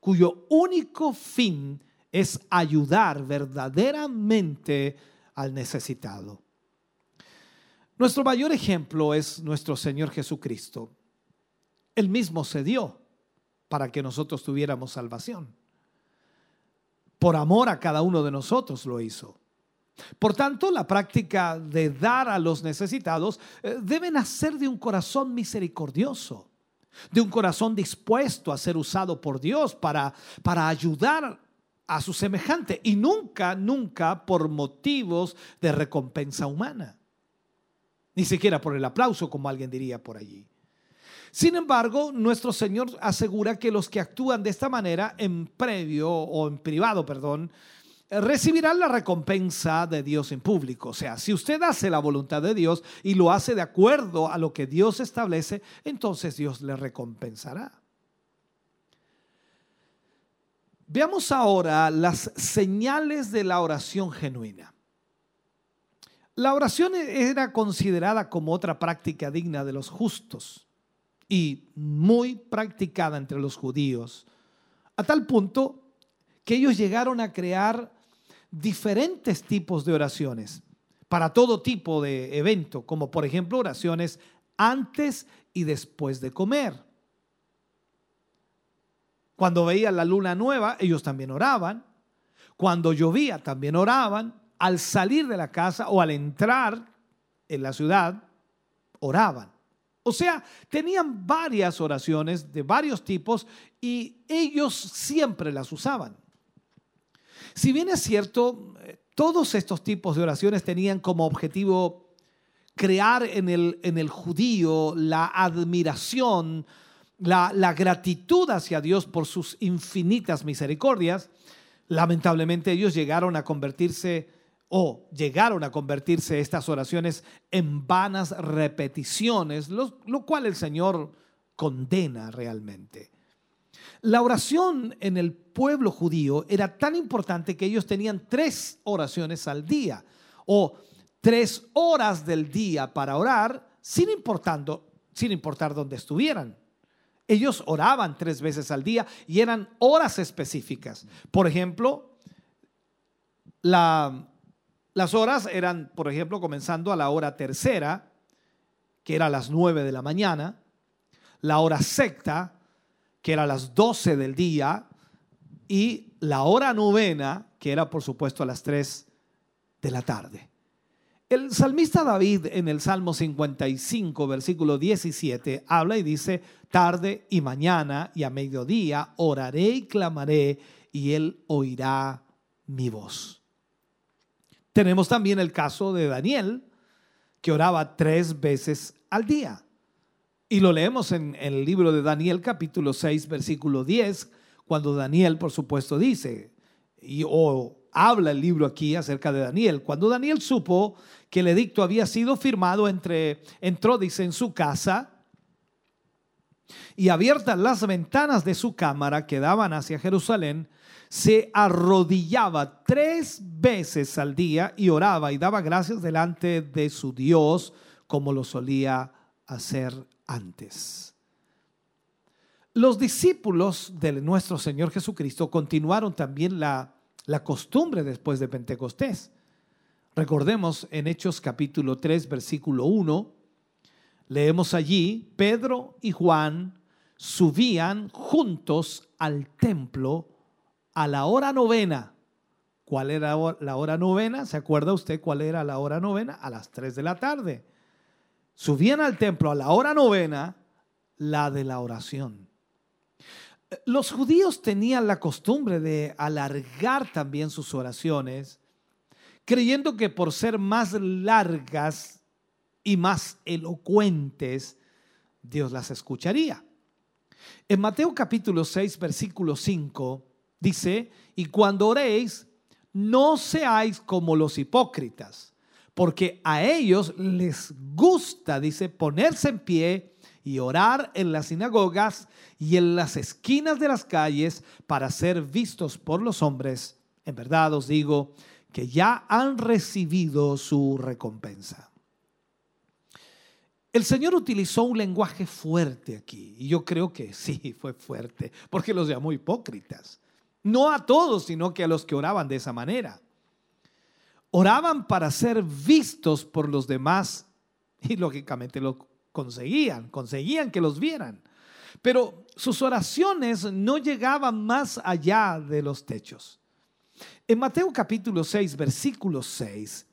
cuyo único fin es ayudar verdaderamente al necesitado. Nuestro mayor ejemplo es nuestro Señor Jesucristo. Él mismo se dio para que nosotros tuviéramos salvación. Por amor a cada uno de nosotros lo hizo. Por tanto, la práctica de dar a los necesitados eh, debe nacer de un corazón misericordioso, de un corazón dispuesto a ser usado por Dios para, para ayudar a su semejante y nunca, nunca por motivos de recompensa humana ni siquiera por el aplauso, como alguien diría por allí. Sin embargo, nuestro Señor asegura que los que actúan de esta manera en previo o en privado, perdón, recibirán la recompensa de Dios en público. O sea, si usted hace la voluntad de Dios y lo hace de acuerdo a lo que Dios establece, entonces Dios le recompensará. Veamos ahora las señales de la oración genuina. La oración era considerada como otra práctica digna de los justos y muy practicada entre los judíos, a tal punto que ellos llegaron a crear diferentes tipos de oraciones para todo tipo de evento, como por ejemplo oraciones antes y después de comer. Cuando veían la luna nueva, ellos también oraban. Cuando llovía, también oraban al salir de la casa o al entrar en la ciudad, oraban. O sea, tenían varias oraciones de varios tipos y ellos siempre las usaban. Si bien es cierto, eh, todos estos tipos de oraciones tenían como objetivo crear en el, en el judío la admiración, la, gratitud hacia Dios por sus infinitas misericordias, lamentablemente ellos llegaron a convertirse o llegaron a convertirse estas oraciones en vanas repeticiones, lo, cual el Señor condena realmente. La oración en el pueblo judío era tan importante que ellos tenían tres oraciones al día o tres horas del día para orar sin, sin importar dónde estuvieran. Ellos oraban tres veces al día y eran horas específicas. Por ejemplo, la las horas eran, por ejemplo, comenzando a la hora tercera, que era a las nueve de la mañana, la hora sexta, que era las doce del día, y la hora novena, que era por supuesto a las tres de la tarde. El salmista David en el Salmo 55, versículo 17, habla y dice, tarde y mañana y a mediodía oraré y clamaré y él oirá mi voz. Tenemos también el caso de Daniel, que oraba tres veces al día. Y lo leemos en, el libro de Daniel capítulo 6, versículo 10, cuando Daniel, por supuesto, dice, y, o habla el libro aquí acerca de Daniel, cuando Daniel supo que el edicto había sido firmado entre, entró, dice, en su casa, y abiertas las ventanas de su cámara que daban hacia Jerusalén, se arrodillaba tres veces al día y oraba y daba gracias delante de su Dios como lo solía hacer antes. Los discípulos de nuestro Señor Jesucristo continuaron también la, la costumbre después de Pentecostés. Recordemos en Hechos capítulo 3, versículo 1, leemos allí, Pedro y Juan subían juntos al templo a la hora novena. ¿Cuál era la hora novena? ¿Se acuerda usted cuál era la hora novena? A las 3 de la tarde. subían al templo a la hora novena, la de la oración. Los judíos tenían la costumbre de alargar también sus oraciones, creyendo que por ser más largas y más elocuentes, Dios las escucharía. En Mateo capítulo 6, versículo 5, dice, y cuando oréis, no seáis como los hipócritas, porque a ellos les gusta, dice, ponerse en pie y orar en las sinagogas y en las esquinas de las calles para ser vistos por los hombres. En verdad os digo que ya han recibido su recompensa. El Señor utilizó un lenguaje fuerte aquí, y yo creo que sí, fue fuerte, porque los llamó hipócritas. No a todos, sino que a los que oraban de esa manera. Oraban para ser vistos por los demás y lógicamente lo conseguían, conseguían que los vieran. Pero sus oraciones no llegaban más allá de los techos. En Mateo capítulo 6, versículo 6,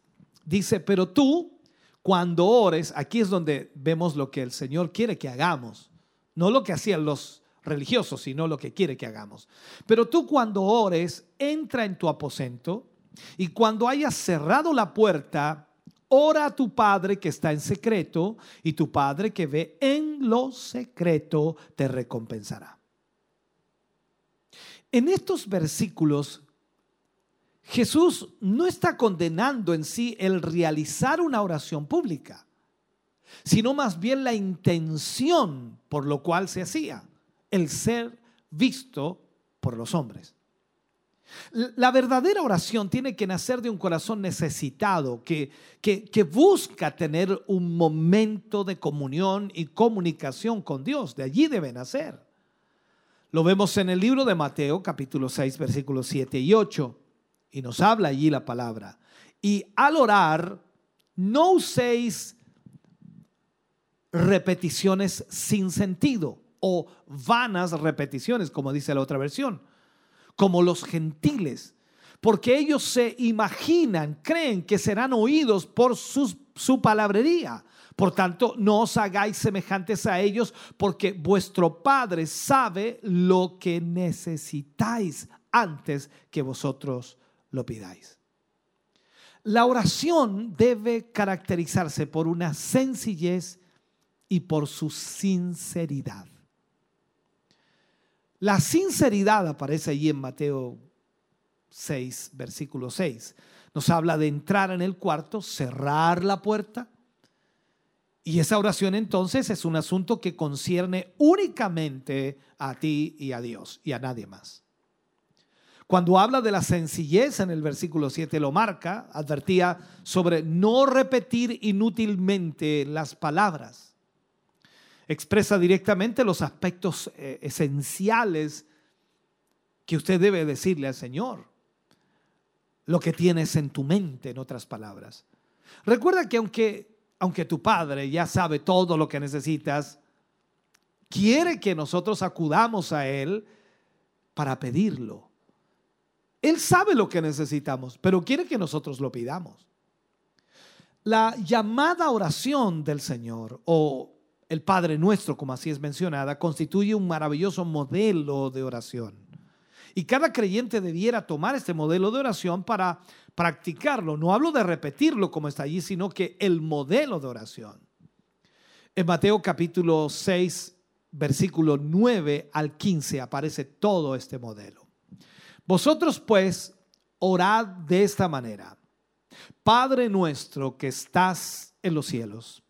dice, pero tú, cuando ores, aquí es donde vemos lo que el Señor quiere que hagamos, no lo que hacían los religiosos, sino lo que quiere que hagamos. Pero tú cuando ores, entra en tu aposento y cuando hayas cerrado la puerta, ora a tu Padre que está en secreto y tu Padre que ve en lo secreto te recompensará. En estos versículos Jesús no está condenando en sí el realizar una oración pública, sino más bien la intención por lo cual se hacía, el ser visto por los hombres. La verdadera oración tiene que nacer de un corazón necesitado, que, que, busca tener un momento de comunión y comunicación con Dios. De allí debe nacer. Lo vemos en el libro de Mateo, capítulo 6, versículos 7 y 8 y nos habla allí la palabra. Y al orar, no uséis repeticiones sin sentido o vanas repeticiones, como dice la otra versión, como los gentiles, porque ellos se imaginan, creen que serán oídos por su palabrería. Por tanto, no os hagáis semejantes a ellos, porque vuestro Padre sabe lo que necesitáis antes que vosotros lo pidáis. La oración debe caracterizarse por una sencillez y por su sinceridad. La sinceridad aparece allí en Mateo 6, versículo 6. Nos habla de entrar en el cuarto, cerrar la puerta. Y esa oración entonces es un asunto que concierne únicamente a ti y a Dios y a nadie más. Cuando habla de la sencillez en el versículo 7 lo marca, advertía sobre no repetir inútilmente las palabras. Expresa directamente los aspectos eh, esenciales que usted debe decirle al Señor. Lo que tienes en tu mente, en otras palabras. Recuerda que aunque, aunque tu Padre ya sabe todo lo que necesitas, quiere que nosotros acudamos a Él para pedirlo él sabe lo que necesitamos, pero quiere que nosotros lo pidamos. La llamada oración del Señor o el Padre nuestro, como así es mencionada, constituye un maravilloso modelo de oración. Y cada creyente debiera tomar este modelo de oración para practicarlo. No hablo de repetirlo como está allí, sino que el modelo de oración. En Mateo capítulo 6, versículo 9 al 15 aparece todo este modelo. Vosotros pues orad de esta manera. Padre nuestro que estás en los cielos,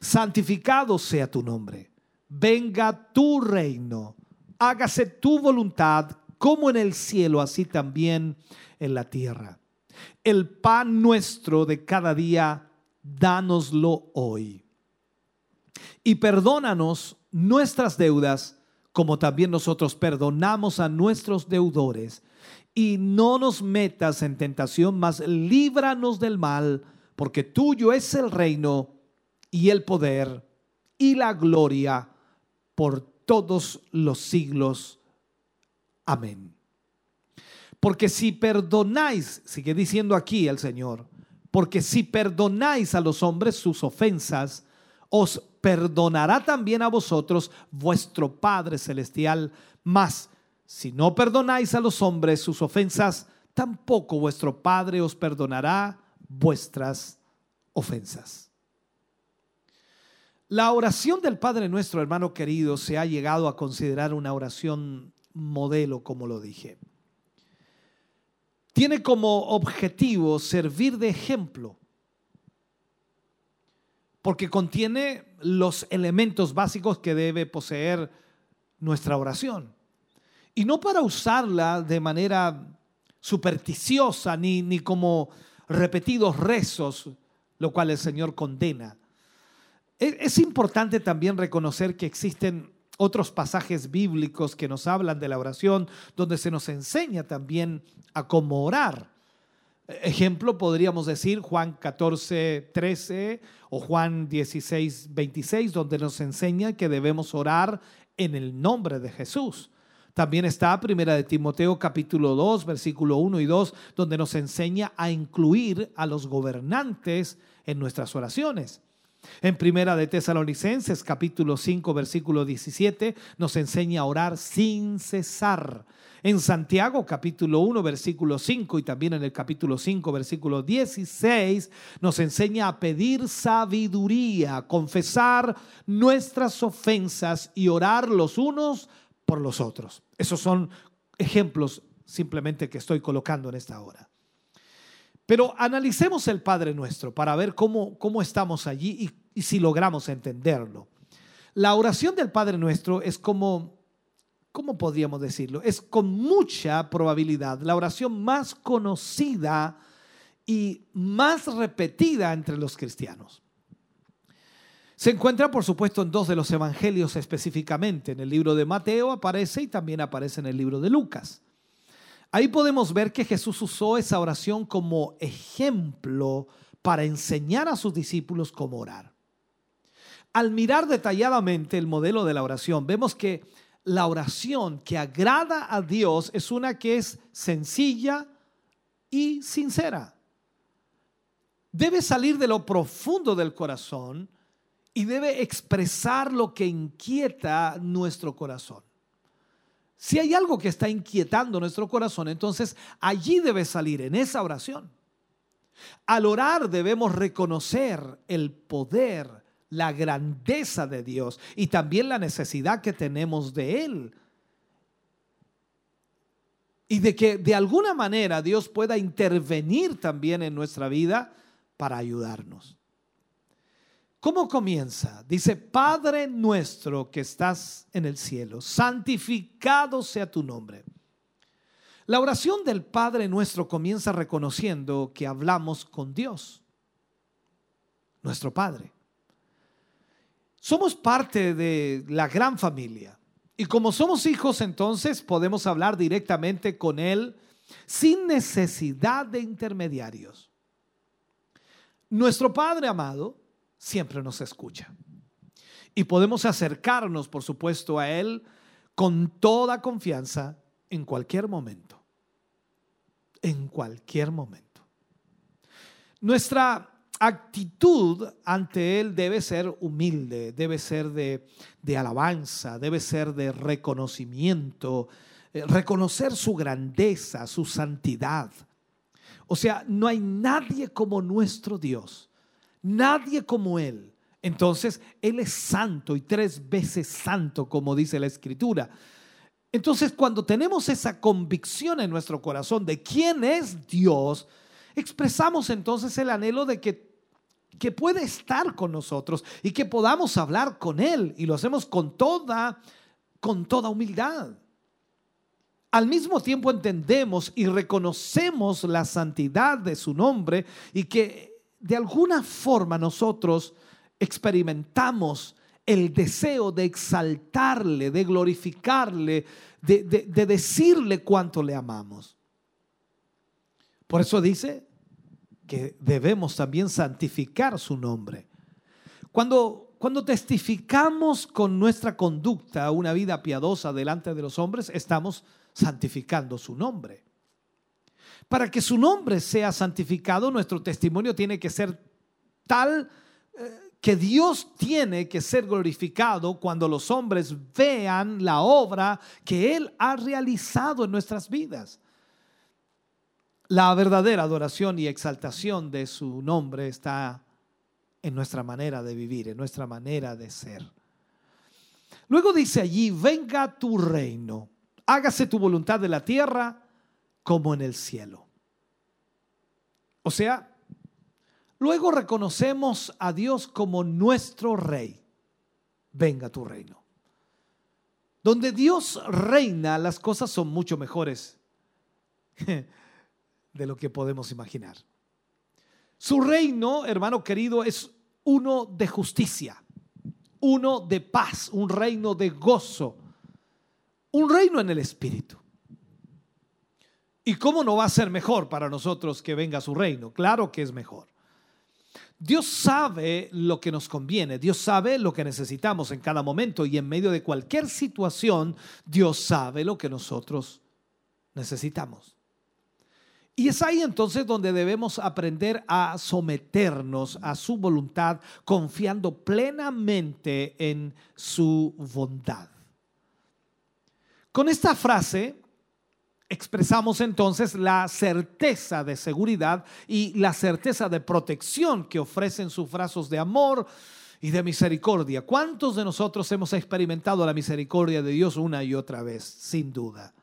santificado sea tu nombre. Venga tu reino. Hágase tu voluntad como en el cielo, así también en la tierra. El pan nuestro de cada día, dánoslo hoy. Y perdónanos nuestras deudas como también nosotros perdonamos a nuestros deudores. Y no nos metas en tentación, mas líbranos del mal, porque tuyo es el reino y el poder y la gloria por todos los siglos. Amén. Porque si perdonáis, sigue diciendo aquí el Señor, porque si perdonáis a los hombres sus ofensas, os perdonará también a vosotros vuestro Padre Celestial. Mas, si no perdonáis a los hombres sus ofensas, tampoco vuestro Padre os perdonará vuestras ofensas. La oración del Padre nuestro, hermano querido, se ha llegado a considerar una oración modelo, como lo dije. Tiene como objetivo servir de ejemplo, porque contiene los elementos básicos que debe poseer nuestra oración. Y no para usarla de manera supersticiosa ni, ni como repetidos rezos, lo cual el Señor condena. Es, importante también reconocer que existen otros pasajes bíblicos que nos hablan de la oración, donde se nos enseña también a cómo orar. Ejemplo, podríamos decir Juan 14, 13 o Juan 16, 26, donde nos enseña que debemos orar en el nombre de Jesús. También está Primera de Timoteo capítulo 2, versículo 1 y 2, donde nos enseña a incluir a los gobernantes en nuestras oraciones. En Primera de Tesalonicenses capítulo 5 versículo 17 nos enseña a orar sin cesar. En Santiago capítulo 1 versículo 5 y también en el capítulo 5 versículo 16 nos enseña a pedir sabiduría, confesar nuestras ofensas y orar los unos por los otros. Esos son ejemplos simplemente que estoy colocando en esta hora. Pero analicemos el Padre Nuestro para ver cómo, cómo estamos allí y, y si logramos entenderlo. La oración del Padre Nuestro es como, ¿cómo podríamos decirlo? Es con mucha probabilidad la oración más conocida y más repetida entre los cristianos. Se encuentra, por supuesto, en dos de los evangelios específicamente. En el libro de Mateo aparece y también aparece en el libro de Lucas. Ahí podemos ver que Jesús usó esa oración como ejemplo para enseñar a sus discípulos cómo orar. Al mirar detalladamente el modelo de la oración, vemos que la oración que agrada a Dios es una que es sencilla y sincera. Debe salir de lo profundo del corazón y debe expresar lo que inquieta nuestro corazón. Si hay algo que está inquietando nuestro corazón, entonces allí debe salir, en esa oración. Al orar debemos reconocer el poder, la grandeza de Dios y también la necesidad que tenemos de Él. Y de que de alguna manera Dios pueda intervenir también en nuestra vida para ayudarnos. ¿Cómo comienza? Dice, Padre nuestro que estás en el cielo, santificado sea tu nombre. La oración del Padre nuestro comienza reconociendo que hablamos con Dios, nuestro Padre. Somos parte de la gran familia y como somos hijos entonces podemos hablar directamente con Él sin necesidad de intermediarios. Nuestro Padre amado siempre nos escucha. Y podemos acercarnos, por supuesto, a Él con toda confianza en cualquier momento. En cualquier momento. Nuestra actitud ante Él debe ser humilde, debe ser de, de alabanza, debe ser de reconocimiento, eh, reconocer su grandeza, su santidad. O sea, no hay nadie como nuestro Dios nadie como Él. Entonces, Él es santo y tres veces santo, como dice la Escritura. Entonces, cuando tenemos esa convicción en nuestro corazón de quién es Dios, expresamos entonces el anhelo de que, que puede estar con nosotros y que podamos hablar con Él. Y lo hacemos con toda, con toda humildad. Al mismo tiempo entendemos y reconocemos la santidad de su nombre y que de alguna forma nosotros experimentamos el deseo de exaltarle, de glorificarle, de, decirle cuánto le amamos. Por eso dice que debemos también santificar su nombre. Cuando, cuando testificamos con nuestra conducta una vida piadosa delante de los hombres, estamos santificando su nombre. Para que su nombre sea santificado, nuestro testimonio tiene que ser tal eh, que Dios tiene que ser glorificado cuando los hombres vean la obra que Él ha realizado en nuestras vidas. La verdadera adoración y exaltación de su nombre está en nuestra manera de vivir, en nuestra manera de ser. Luego dice allí, venga tu reino, hágase tu voluntad de la tierra como en el cielo. O sea, Luego reconocemos a Dios como nuestro rey. Venga tu reino. Donde Dios reina, las cosas son mucho mejores de lo que podemos imaginar. Su reino, hermano querido, es uno de justicia, uno de paz, un reino de gozo, un reino en el Espíritu. ¿Y cómo no va a ser mejor para nosotros que venga su reino? Claro que es mejor. Dios sabe lo que nos conviene, Dios sabe lo que necesitamos en cada momento y en medio de cualquier situación, Dios sabe lo que nosotros necesitamos. Y es ahí entonces donde debemos aprender a someternos a su voluntad, confiando plenamente en su bondad. Con esta frase Expresamos entonces la certeza de seguridad y la certeza de protección que ofrecen sus brazos de amor y de misericordia. ¿Cuántos de nosotros hemos experimentado la misericordia de Dios una y otra vez? Sin duda.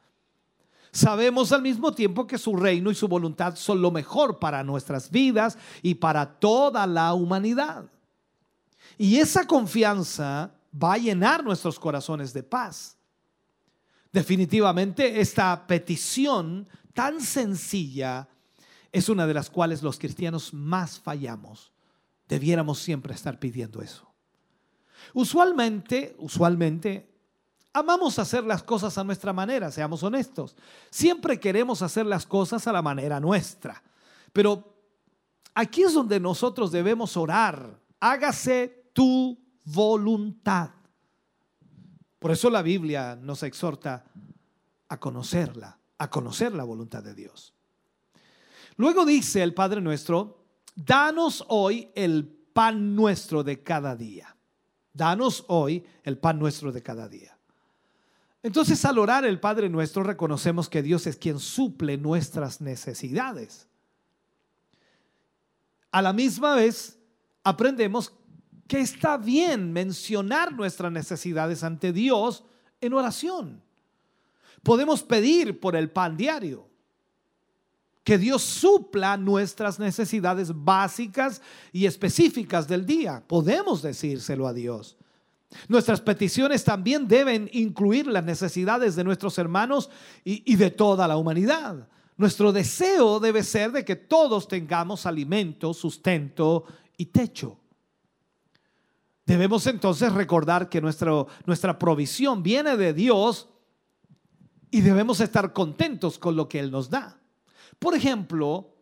Sabemos al mismo tiempo que su reino y su voluntad son lo mejor para nuestras vidas y para toda la humanidad. Y esa confianza va a llenar nuestros corazones de paz. Definitivamente esta petición tan sencilla es una de las cuales los cristianos más fallamos. Debiéramos siempre estar pidiendo eso. Usualmente, usualmente, amamos hacer las cosas a nuestra manera, seamos honestos. Siempre queremos hacer las cosas a la manera nuestra. Pero aquí es donde nosotros debemos orar. Hágase tu voluntad. Por eso la Biblia nos exhorta a conocerla, a conocer la voluntad de Dios. Luego dice el Padre nuestro, danos hoy el pan nuestro de cada día. Danos hoy el pan nuestro de cada día. Entonces al orar el Padre nuestro reconocemos que Dios es quien suple nuestras necesidades. A la misma vez aprendemos que está bien mencionar nuestras necesidades ante Dios en oración. Podemos pedir por el pan diario. Que Dios supla nuestras necesidades básicas y específicas del día. Podemos decírselo a Dios. Nuestras peticiones también deben incluir las necesidades de nuestros hermanos y, de toda la humanidad. Nuestro deseo debe ser de que todos tengamos alimento, sustento y techo. Debemos entonces recordar que nuestro, nuestra provisión viene de Dios y debemos estar contentos con lo que Él nos da. Por ejemplo,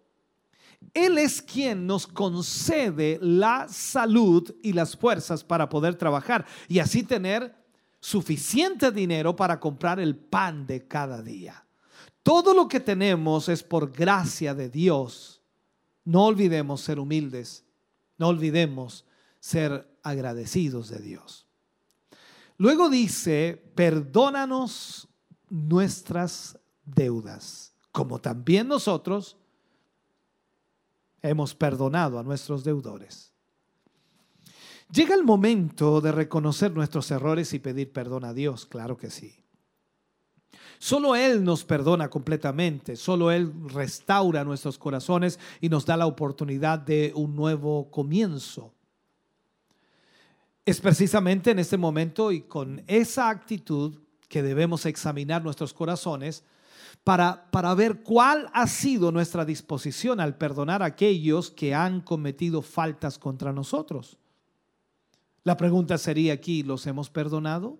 Él es quien nos concede la salud y las fuerzas para poder trabajar y así tener suficiente dinero para comprar el pan de cada día. Todo lo que tenemos es por gracia de Dios. No olvidemos ser humildes. No olvidemos ser agradecidos de Dios. Luego dice, perdónanos nuestras deudas, como también nosotros hemos perdonado a nuestros deudores. Llega el momento de reconocer nuestros errores y pedir perdón a Dios, claro que sí. Solo Él nos perdona completamente, solo Él restaura nuestros corazones y nos da la oportunidad de un nuevo comienzo. Es precisamente en este momento y con esa actitud que debemos examinar nuestros corazones para, para ver cuál ha sido nuestra disposición al perdonar a aquellos que han cometido faltas contra nosotros. La pregunta sería aquí, ¿los hemos perdonado?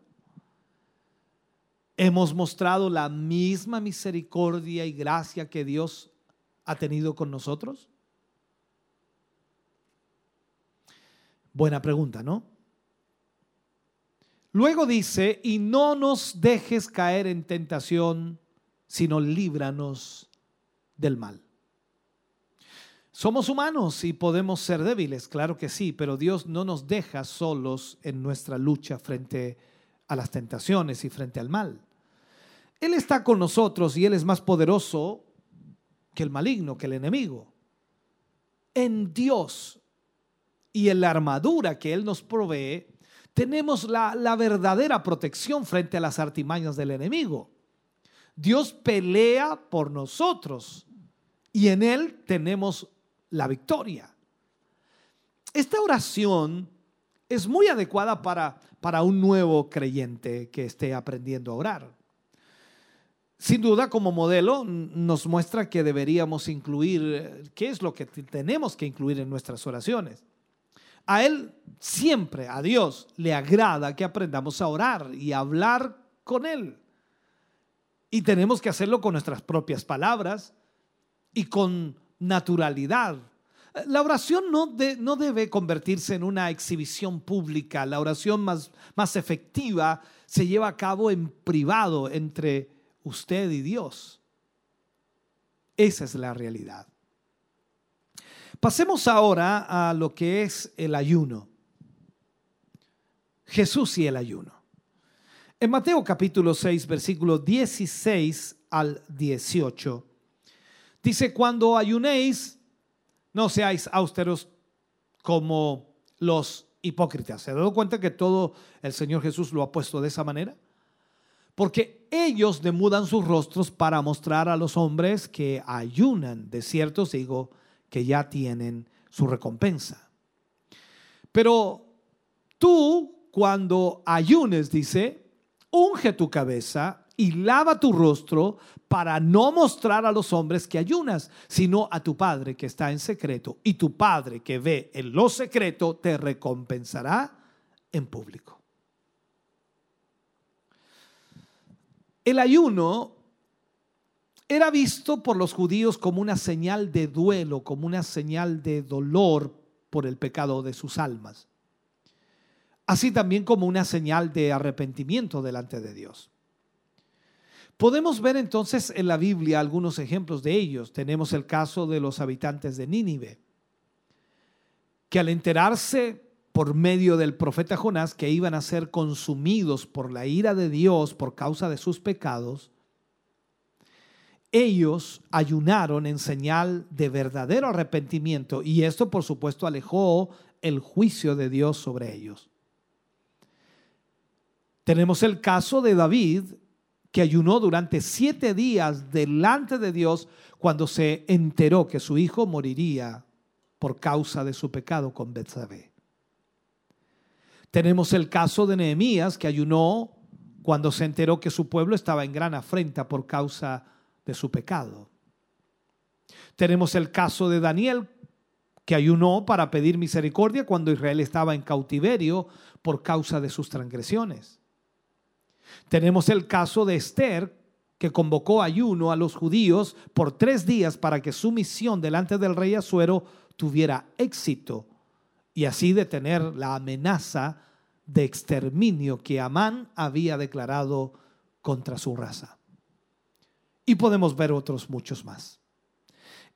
¿Hemos mostrado la misma misericordia y gracia que Dios ha tenido con nosotros? Buena pregunta, ¿no? Luego dice, y no nos dejes caer en tentación, sino líbranos del mal. Somos humanos y podemos ser débiles, claro que sí, pero Dios no nos deja solos en nuestra lucha frente a las tentaciones y frente al mal. Él está con nosotros y Él es más poderoso que el maligno, que el enemigo. En Dios y en la armadura que Él nos provee, tenemos la, verdadera protección frente a las artimañas del enemigo. Dios pelea por nosotros y en Él tenemos la victoria. Esta oración es muy adecuada para, para un nuevo creyente que esté aprendiendo a orar. Sin duda, como modelo, nos muestra que deberíamos incluir, qué es lo que tenemos que incluir en nuestras oraciones. A Él siempre, a Dios, le agrada que aprendamos a orar y a hablar con Él. Y tenemos que hacerlo con nuestras propias palabras y con naturalidad. La oración no, no debe convertirse en una exhibición pública. La oración más, más efectiva se lleva a cabo en privado entre usted y Dios. Esa es la realidad. Pasemos ahora a lo que es el ayuno. Jesús y el ayuno. En Mateo capítulo 6, versículo 16 al 18 Dice, cuando ayunéis, no seáis austeros como los hipócritas. ¿Se ha dado cuenta que todo el Señor Jesús lo ha puesto de esa manera? Porque ellos demudan sus rostros para mostrar a los hombres que ayunan. De cierto digo que ya tienen su recompensa. Pero tú, cuando ayunes, dice, unge tu cabeza y lava tu rostro para no mostrar a los hombres que ayunas, sino a tu Padre que está en secreto. Y tu Padre que ve en lo secreto te recompensará en público. El ayuno era visto por los judíos como una señal de duelo, como una señal de dolor por el pecado de sus almas. Así también como una señal de arrepentimiento delante de Dios. Podemos ver entonces en la Biblia algunos ejemplos de ellos. Tenemos el caso de los habitantes de Nínive, que al enterarse por medio del profeta Jonás que iban a ser consumidos por la ira de Dios por causa de sus pecados, ellos ayunaron en señal de verdadero arrepentimiento y esto por supuesto alejó el juicio de Dios sobre ellos. Tenemos el caso de David que ayunó durante siete días delante de Dios cuando se enteró que su hijo moriría por causa de su pecado con Betsabé. Tenemos el caso de Nehemías que ayunó cuando se enteró que su pueblo estaba en gran afrenta por causa de su pecado. Tenemos el caso de Daniel que ayunó para pedir misericordia cuando Israel estaba en cautiverio por causa de sus transgresiones. Tenemos el caso de Esther, que convocó ayuno a los judíos por tres días para que su misión delante del rey Azuero tuviera éxito y así detener la amenaza de exterminio que Amán había declarado contra su raza. Y podemos ver otros muchos más.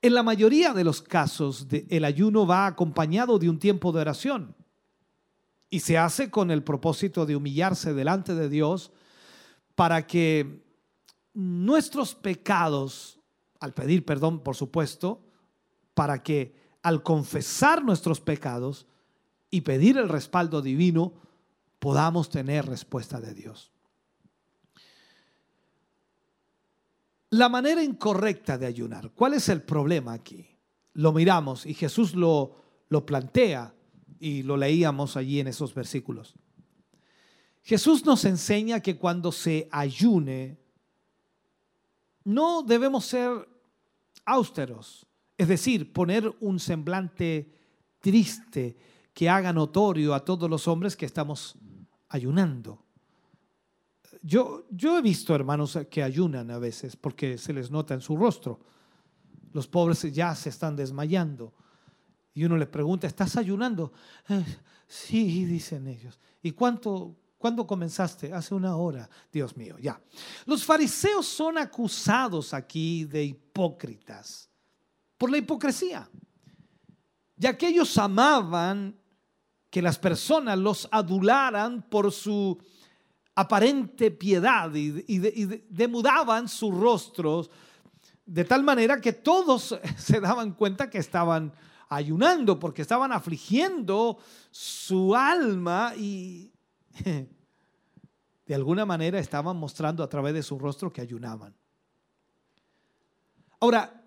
En la mayoría de los casos, el ayuno va acompañado de un tiempo de oración y se hace con el propósito de humillarse delante de Dios para que nuestros pecados, al pedir perdón, por supuesto, para que al confesar nuestros pecados y pedir el respaldo divino, podamos tener respuesta de Dios. La manera incorrecta de ayunar, ¿cuál es el problema aquí? Lo miramos y Jesús lo, lo plantea y lo leíamos allí en esos versículos. Jesús nos enseña que cuando se ayune, no debemos ser austeros, es decir, poner un semblante triste que haga notorio a todos los hombres que estamos ayunando. Yo, yo he visto hermanos que ayunan a veces porque se les nota en su rostro. Los pobres ya se están desmayando. Y uno les pregunta, ¿estás ayunando? Eh, sí, dicen ellos. ¿Y cuánto, ¿Cuándo comenzaste? Hace una hora. Dios mío, ya. Los fariseos son acusados aquí de hipócritas por la hipocresía. ya que ellos amaban que las personas los adularan por su aparente piedad y, demudaban sus rostros de tal manera que todos se daban cuenta que estaban ayunando porque estaban afligiendo su alma y de alguna manera estaban mostrando a través de su rostro que ayunaban. Ahora,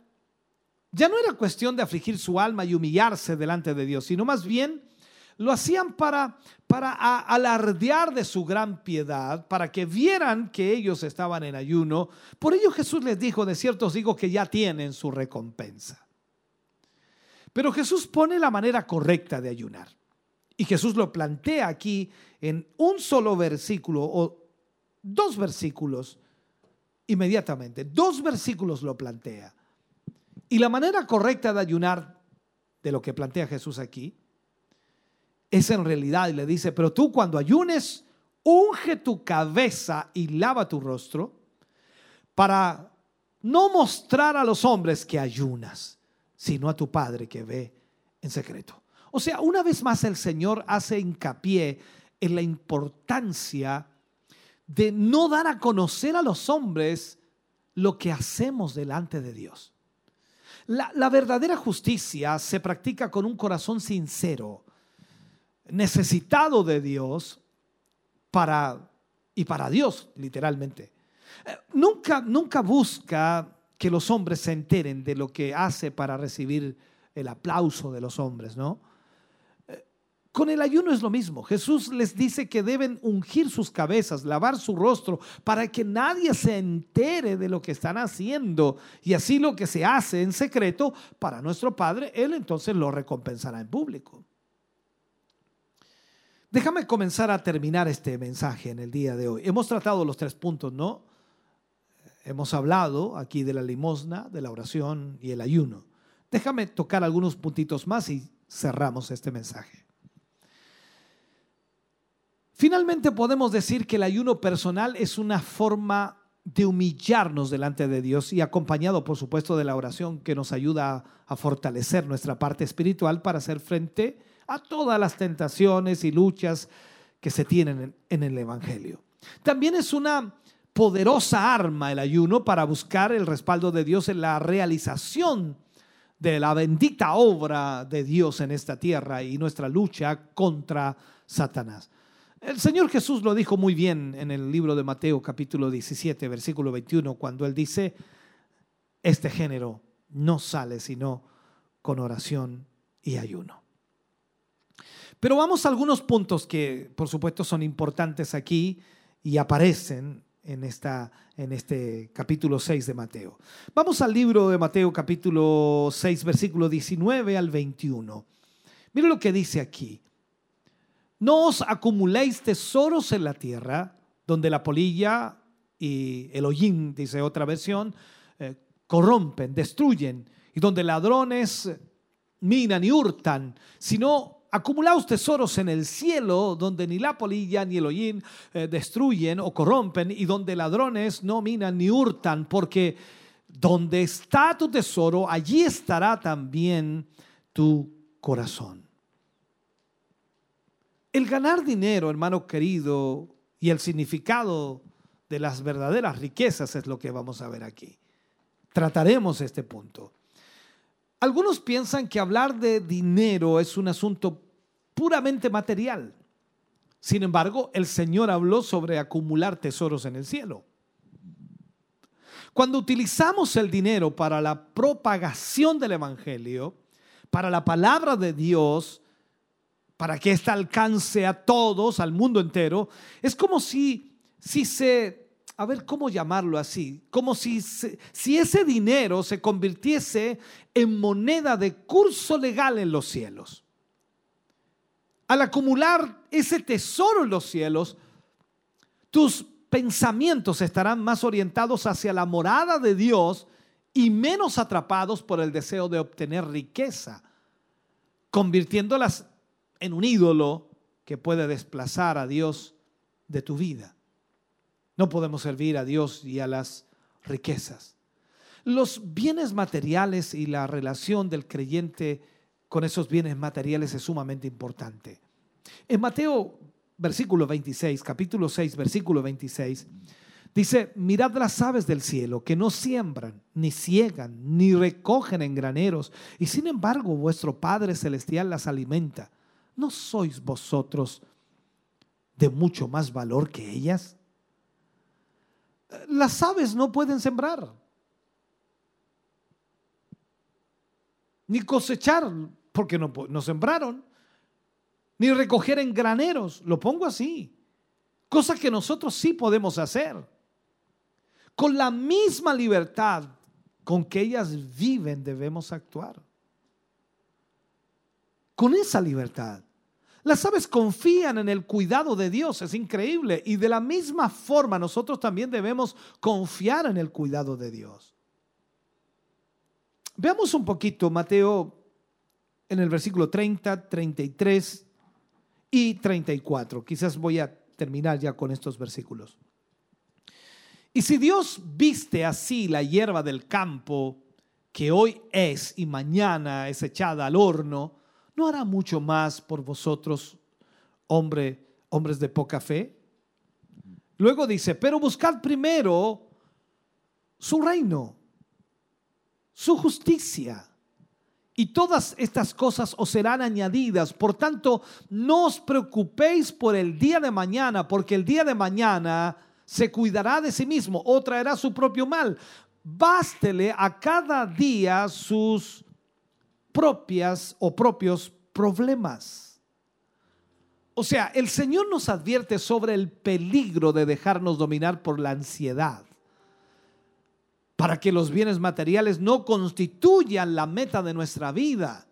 ya no era cuestión de afligir su alma y humillarse delante de Dios, sino más bien lo hacían para, para alardear de su gran piedad, para que vieran que ellos estaban en ayuno. Por ello Jesús les dijo, de cierto os digo que ya tienen su recompensa. Pero Jesús pone la manera correcta de ayunar. Y Jesús lo plantea aquí en un solo versículo o dos versículos inmediatamente. Dos versículos lo plantea. Y la manera correcta de ayunar, de lo que plantea Jesús aquí, es en realidad, y le dice, pero tú cuando ayunes, unge tu cabeza y lava tu rostro para no mostrar a los hombres que ayunas, sino a tu Padre que ve en secreto. O sea, una vez más el Señor hace hincapié en la importancia de no dar a conocer a los hombres lo que hacemos delante de Dios. La, la verdadera justicia se practica con un corazón sincero necesitado de Dios para y para Dios, literalmente. Eh, nunca, nunca busca que los hombres se enteren de lo que hace para recibir el aplauso de los hombres, ¿no? Eh, con el ayuno es lo mismo. Jesús les dice que deben ungir sus cabezas, lavar su rostro, para que nadie se entere de lo que están haciendo. Y así lo que se hace en secreto para nuestro Padre, Él entonces lo recompensará en público. Déjame comenzar a terminar este mensaje en el día de hoy. Hemos tratado los tres puntos, ¿no? Hemos hablado aquí de la limosna, de la oración y el ayuno. Déjame tocar algunos puntitos más y cerramos este mensaje. Finalmente podemos decir que el ayuno personal es una forma de humillarnos delante de Dios y acompañado, por supuesto, de la oración que nos ayuda a fortalecer nuestra parte espiritual para hacer frente a todas las tentaciones y luchas que se tienen en el Evangelio. También es una poderosa arma el ayuno para buscar el respaldo de Dios en la realización de la bendita obra de Dios en esta tierra y nuestra lucha contra Satanás. El Señor Jesús lo dijo muy bien en el libro de Mateo capítulo 17, versículo 21, cuando él dice, este género no sale sino con oración y ayuno. Pero vamos a algunos puntos que por supuesto son importantes aquí y aparecen en, esta, en este capítulo 6 de Mateo. Vamos al libro de Mateo capítulo 6 versículo 19 al 21. Mire lo que dice aquí. No os acumuléis tesoros en la tierra, donde la polilla y el hollín, dice otra versión, eh, corrompen, destruyen, y donde ladrones minan y hurtan, sino Acumulaos tesoros en el cielo, donde ni la polilla ni el hollín eh, destruyen o corrompen, y donde ladrones no minan ni hurtan, porque donde está tu tesoro, allí estará también tu corazón. El ganar dinero, hermano querido, y el significado de las verdaderas riquezas es lo que vamos a ver aquí. Trataremos este punto. Algunos piensan que hablar de dinero es un asunto puramente material. Sin embargo, el Señor habló sobre acumular tesoros en el cielo. Cuando utilizamos el dinero para la propagación del Evangelio, para la palabra de Dios, para que ésta alcance a todos, al mundo entero, es como si, si se, a ver cómo llamarlo así, como si, si ese dinero se convirtiese en moneda de curso legal en los cielos. Al acumular ese tesoro en los cielos, tus pensamientos estarán más orientados hacia la morada de Dios y menos atrapados por el deseo de obtener riqueza, convirtiéndolas en un ídolo que puede desplazar a Dios de tu vida. No podemos servir a Dios y a las riquezas. Los bienes materiales y la relación del creyente con esos bienes materiales es sumamente importante. En Mateo, versículo 26, capítulo 6, versículo 26, dice, mirad las aves del cielo, que no siembran, ni ciegan, ni recogen en graneros, y sin embargo vuestro Padre Celestial las alimenta. ¿No sois vosotros de mucho más valor que ellas? Las aves no pueden sembrar, ni cosechar, porque no, sembraron, ni recoger en graneros, lo pongo así, cosa que nosotros sí podemos hacer, con la misma libertad con que ellas viven debemos actuar, con esa libertad. Las aves confían en el cuidado de Dios, es increíble. Y de la misma forma nosotros también debemos confiar en el cuidado de Dios. Veamos un poquito Mateo en el versículo 30, 33 y 34. Quizás voy a terminar ya con estos versículos. Y si Dios viste así la hierba del campo, que hoy es y mañana es echada al horno, ¿no hará mucho más por vosotros, hombre, hombres de poca fe? Luego dice, pero buscad primero su reino, su justicia. Y todas estas cosas os serán añadidas. Por tanto, no os preocupéis por el día de mañana, porque el día de mañana se cuidará de sí mismo o traerá su propio mal. Bástele a cada día sus propias o propios problemas. O sea, el Señor nos advierte sobre el peligro de dejarnos dominar por la ansiedad para que los bienes materiales no constituyan la meta de nuestra vida.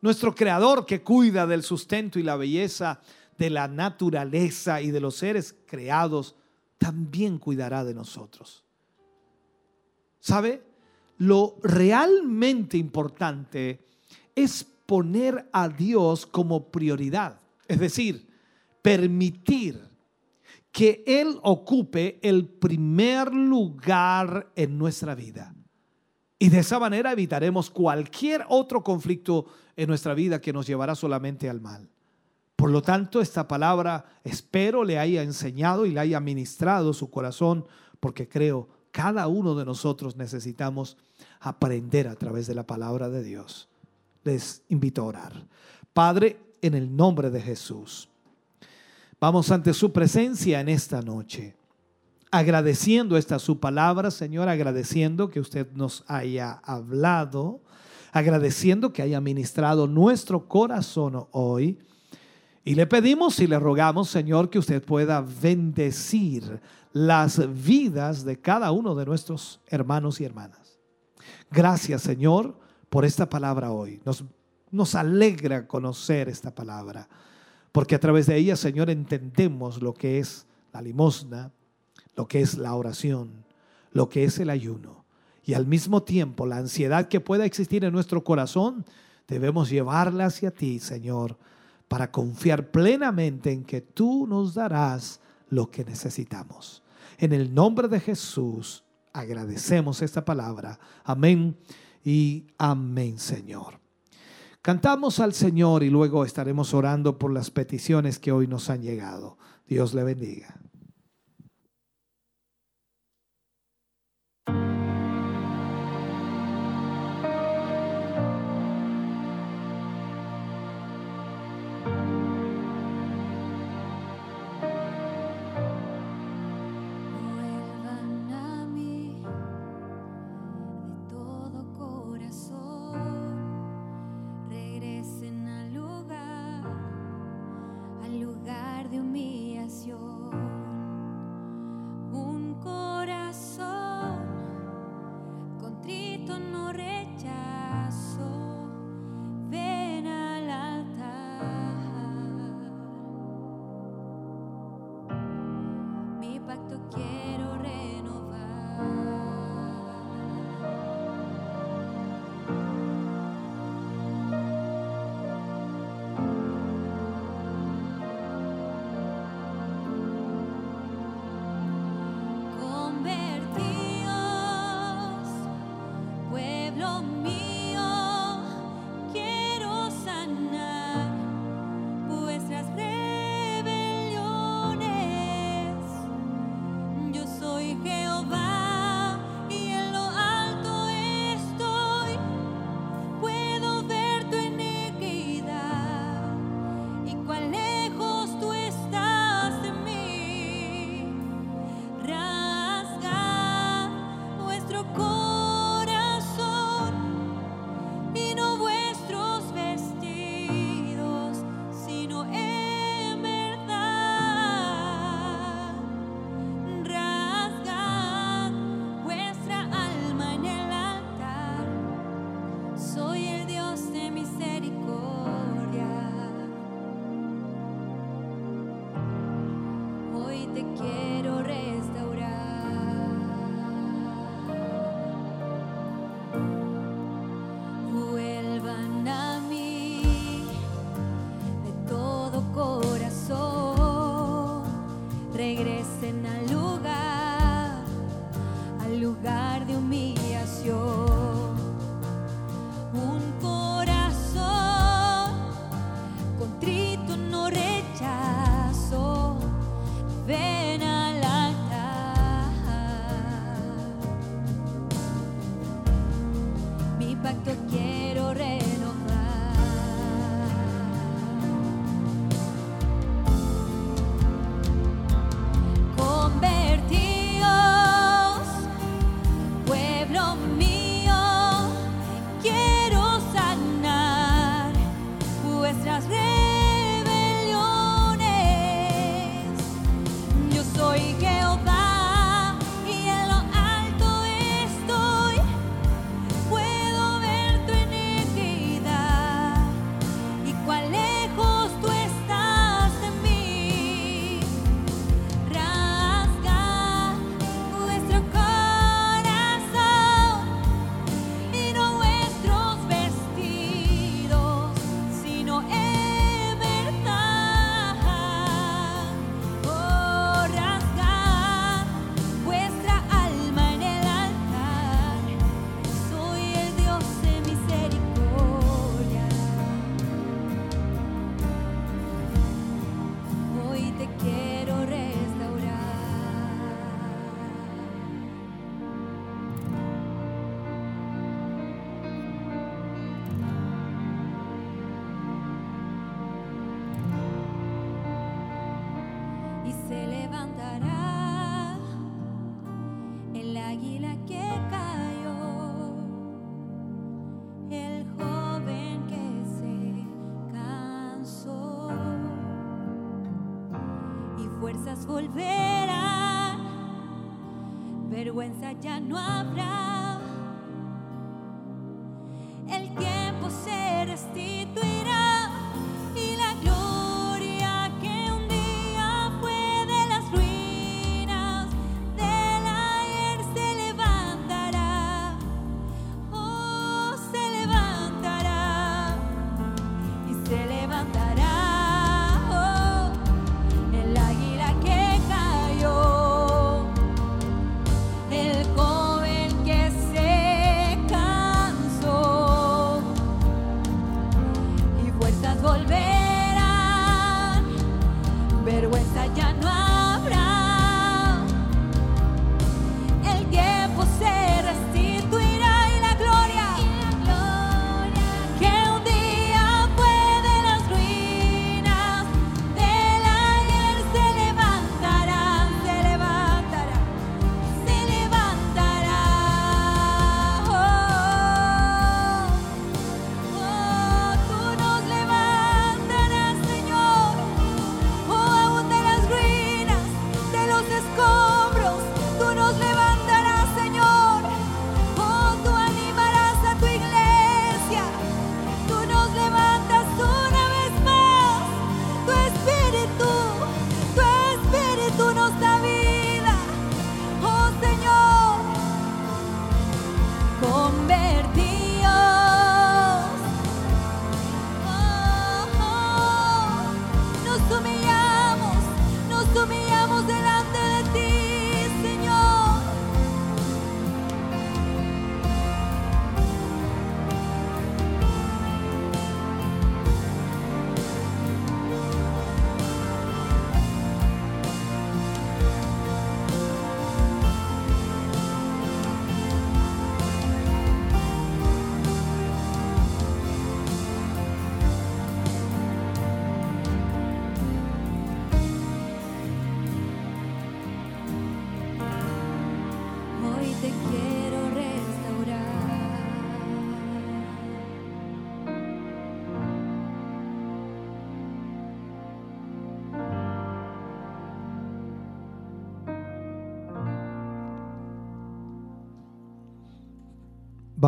Nuestro Creador que cuida del sustento y la belleza de la naturaleza y de los seres creados, también cuidará de nosotros. ¿Sabe? lo realmente importante es poner a Dios como prioridad. Es decir, permitir que Él ocupe el primer lugar en nuestra vida. Y de esa manera evitaremos cualquier otro conflicto en nuestra vida que nos llevará solamente al mal. Por lo tanto, esta palabra espero le haya enseñado y le haya ministrado su corazón, porque creo cada uno de nosotros necesitamos aprender a través de la palabra de Dios. Les invito a orar. Padre, en el nombre de Jesús, vamos ante su presencia en esta noche, agradeciendo esta su palabra, Señor, agradeciendo que usted nos haya hablado, agradeciendo que haya ministrado nuestro corazón hoy. Y le pedimos y le rogamos, Señor, que usted pueda bendecir las vidas de cada uno de nuestros hermanos y hermanas. Gracias, Señor, por esta palabra hoy. Nos, nos alegra conocer esta palabra, porque a través de ella, Señor, entendemos lo que es la limosna, lo que es la oración, lo que es el ayuno. Y al mismo tiempo, la ansiedad que pueda existir en nuestro corazón, debemos llevarla hacia ti, Señor, para confiar plenamente en que tú nos darás lo que necesitamos. En el nombre de Jesús agradecemos esta palabra. Amén y amén, Señor. Cantamos al Señor y luego estaremos orando por las peticiones que hoy nos han llegado. Dios le bendiga.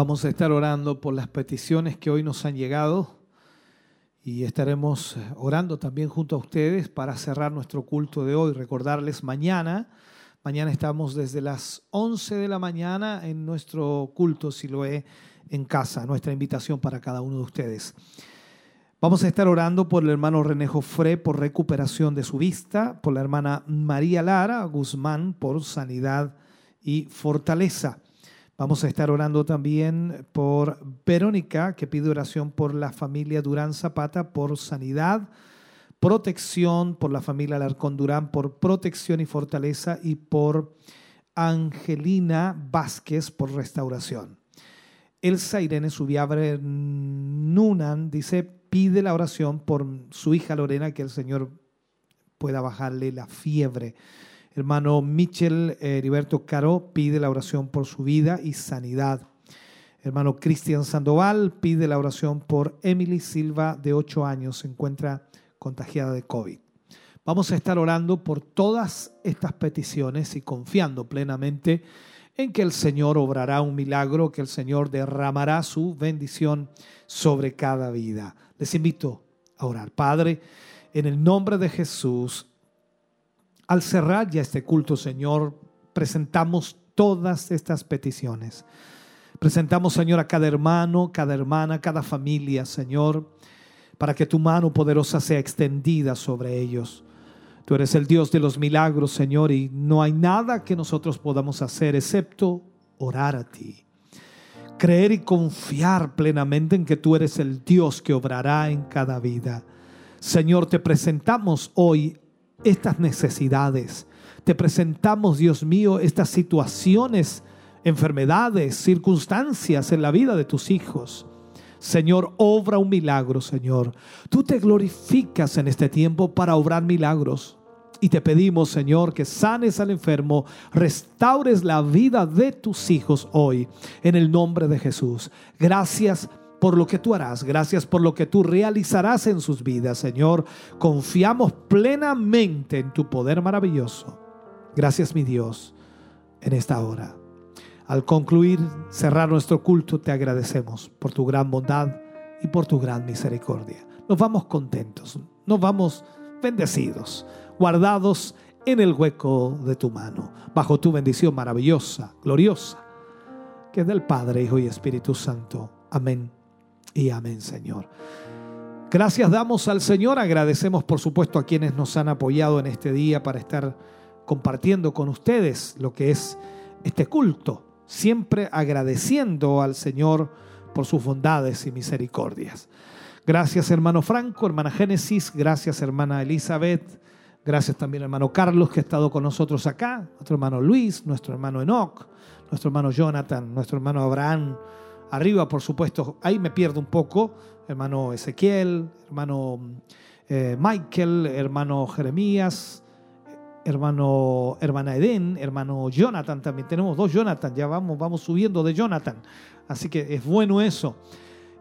Vamos a estar orando por las peticiones que hoy nos han llegado y estaremos eh, orando también junto a ustedes para cerrar nuestro culto de hoy. Recordarles mañana, mañana estamos desde las 11 de la mañana en nuestro culto si lo es en casa, nuestra invitación para cada uno de ustedes. Vamos a estar orando por el hermano René Jofré por recuperación de su vista, por la hermana María Lara Guzmán por sanidad y fortaleza. Vamos a estar orando también por Verónica, que pide oración por la familia Durán Zapata, por sanidad, protección, por la familia Alarcón Durán, por protección y fortaleza, y por Angelina Vázquez, por restauración. Elsa Irene Subiabre Nunan dice, pide la oración por su hija Lorena, que el Señor pueda bajarle la fiebre. Hermano Michel Heriberto Caro pide la oración por su vida y sanidad. Hermano Cristian Sandoval pide la oración por Emily Silva, de 8 años, se encuentra contagiada de COVID. Vamos a estar orando por todas estas peticiones y confiando plenamente en que el Señor obrará un milagro, que el Señor derramará su bendición sobre cada vida. Les invito a orar. Padre, en el nombre de Jesús, al cerrar ya este culto, Señor, presentamos todas estas peticiones. Presentamos, Señor, a cada hermano, cada hermana, cada familia, Señor, para que tu mano poderosa sea extendida sobre ellos. Tú eres el Dios de los milagros, Señor, y no hay nada que nosotros podamos hacer excepto orar a ti. Creer y confiar plenamente en que tú eres el Dios que obrará en cada vida. Señor, te presentamos hoy estas necesidades. Te presentamos, Dios mío, estas situaciones, enfermedades, circunstancias en la vida de tus hijos. Señor, obra un milagro, Señor. Tú te glorificas en este tiempo para obrar milagros. Y te pedimos, Señor, que sanes al enfermo, restaures la vida de tus hijos hoy, en el nombre de Jesús. Gracias por lo que tú harás, gracias por lo que tú realizarás en sus vidas, Señor. Confiamos plenamente en tu poder maravilloso. Gracias, mi Dios, en esta hora. Al concluir, cerrar nuestro culto, te agradecemos por tu gran bondad y por tu gran misericordia. Nos vamos contentos, nos vamos bendecidos, guardados en el hueco de tu mano, bajo tu bendición maravillosa, gloriosa, que es del Padre, Hijo y Espíritu Santo. Amén y amén, Señor. Gracias damos al Señor, agradecemos por supuesto a quienes nos han apoyado en este día para estar compartiendo con ustedes lo que es este culto siempre agradeciendo al Señor por sus bondades y misericordias. Gracias hermano Franco, hermana Génesis, gracias hermana Elizabeth, gracias también hermano Carlos que ha estado con nosotros acá, nuestro hermano Luis, nuestro hermano Enoch, nuestro hermano Jonathan, nuestro hermano Abraham, arriba por supuesto, ahí me pierdo un poco, hermano Ezequiel, hermano eh, Michael, hermano Jeremías, hermano, hermana Eden, hermano Jonathan también. Tenemos dos Jonathan, ya vamos, vamos subiendo de Jonathan. Así que es bueno eso.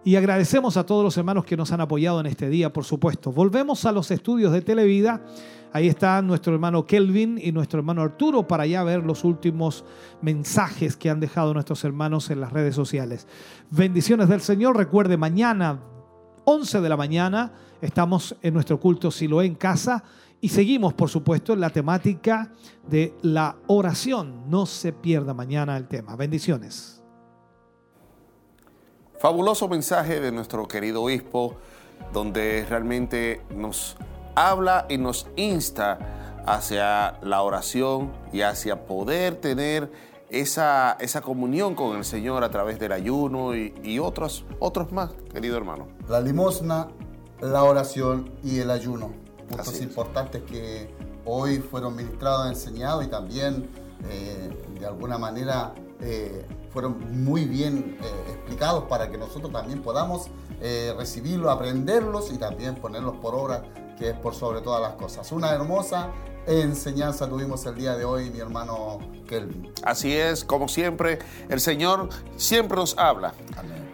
Y agradecemos a todos los hermanos que nos han apoyado en este día, por supuesto. Volvemos a los estudios de Televida. Ahí está nuestro hermano Kelvin y nuestro hermano Arturo para ya ver los últimos mensajes que han dejado nuestros hermanos en las redes sociales. Bendiciones del Señor. Recuerde, mañana, 11 de la mañana, estamos en nuestro culto Siloé en casa y seguimos, por supuesto, en la temática de la oración. No se pierda mañana el tema. Bendiciones. Fabuloso mensaje de nuestro querido obispo, donde realmente nos habla y nos insta hacia la oración y hacia poder tener esa, esa comunión con el Señor a través del ayuno y, y otros, otros más, querido hermano. La limosna, la oración y el ayuno puntos importantes que hoy fueron ministrados, enseñados y también eh, de alguna manera eh, fueron muy bien eh, explicados para que nosotros también podamos recibirlos, aprenderlos y también ponerlos por obra, que es por sobre todas las cosas. Una hermosa enseñanza tuvimos el día de hoy, mi hermano Kelvin. Así es, como siempre, el Señor siempre nos habla.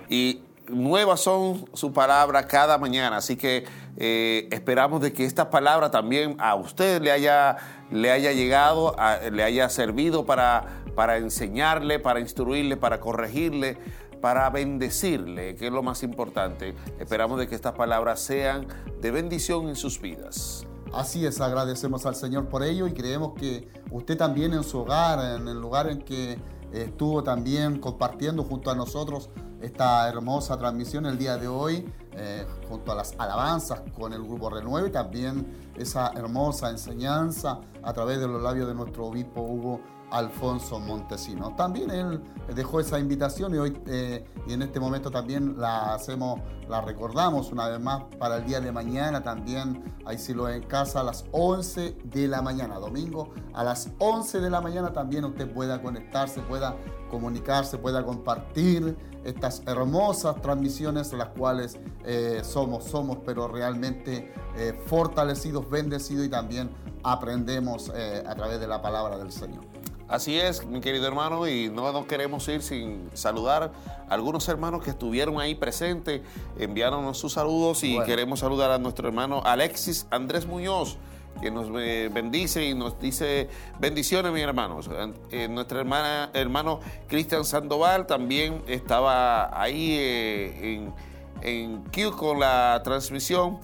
Y nuevas son su palabra cada mañana, así que eh, esperamos de que esta palabra también a usted le haya, le haya llegado, le haya servido para, para enseñarle, para instruirle, para corregirle, para bendecirle, que es lo más importante. Esperamos de que estas palabras sean de bendición en sus vidas. Así es, agradecemos al Señor por ello y creemos que usted también en su hogar, en el lugar en que estuvo también compartiendo junto a nosotros esta hermosa transmisión el día de hoy, eh, junto a las alabanzas con el grupo Renueve, también esa hermosa enseñanza a través de los labios de nuestro obispo Hugo Alfonso Montesino. También él dejó esa invitación y hoy eh, y en este momento también la hacemos, la recordamos una vez más para el día de mañana también, ahí si lo en casa a las 11 de la mañana, domingo a las 11 de la mañana también usted pueda conectarse, pueda comunicarse, pueda compartir estas hermosas transmisiones las cuales eh, somos, somos, pero realmente eh, fortalecidos, bendecidos y también aprendemos a través de la palabra del Señor. Así es, mi querido hermano, y no nos queremos ir sin saludar a algunos hermanos que estuvieron ahí presentes, enviaron sus saludos y queremos saludar a nuestro hermano Alexis Andrés Muñoz, que nos eh, bendice y nos dice bendiciones, mis hermanos. Eh, nuestra hermana, hermano Cristian Sandoval también estaba ahí eh, en, en con la transmisión.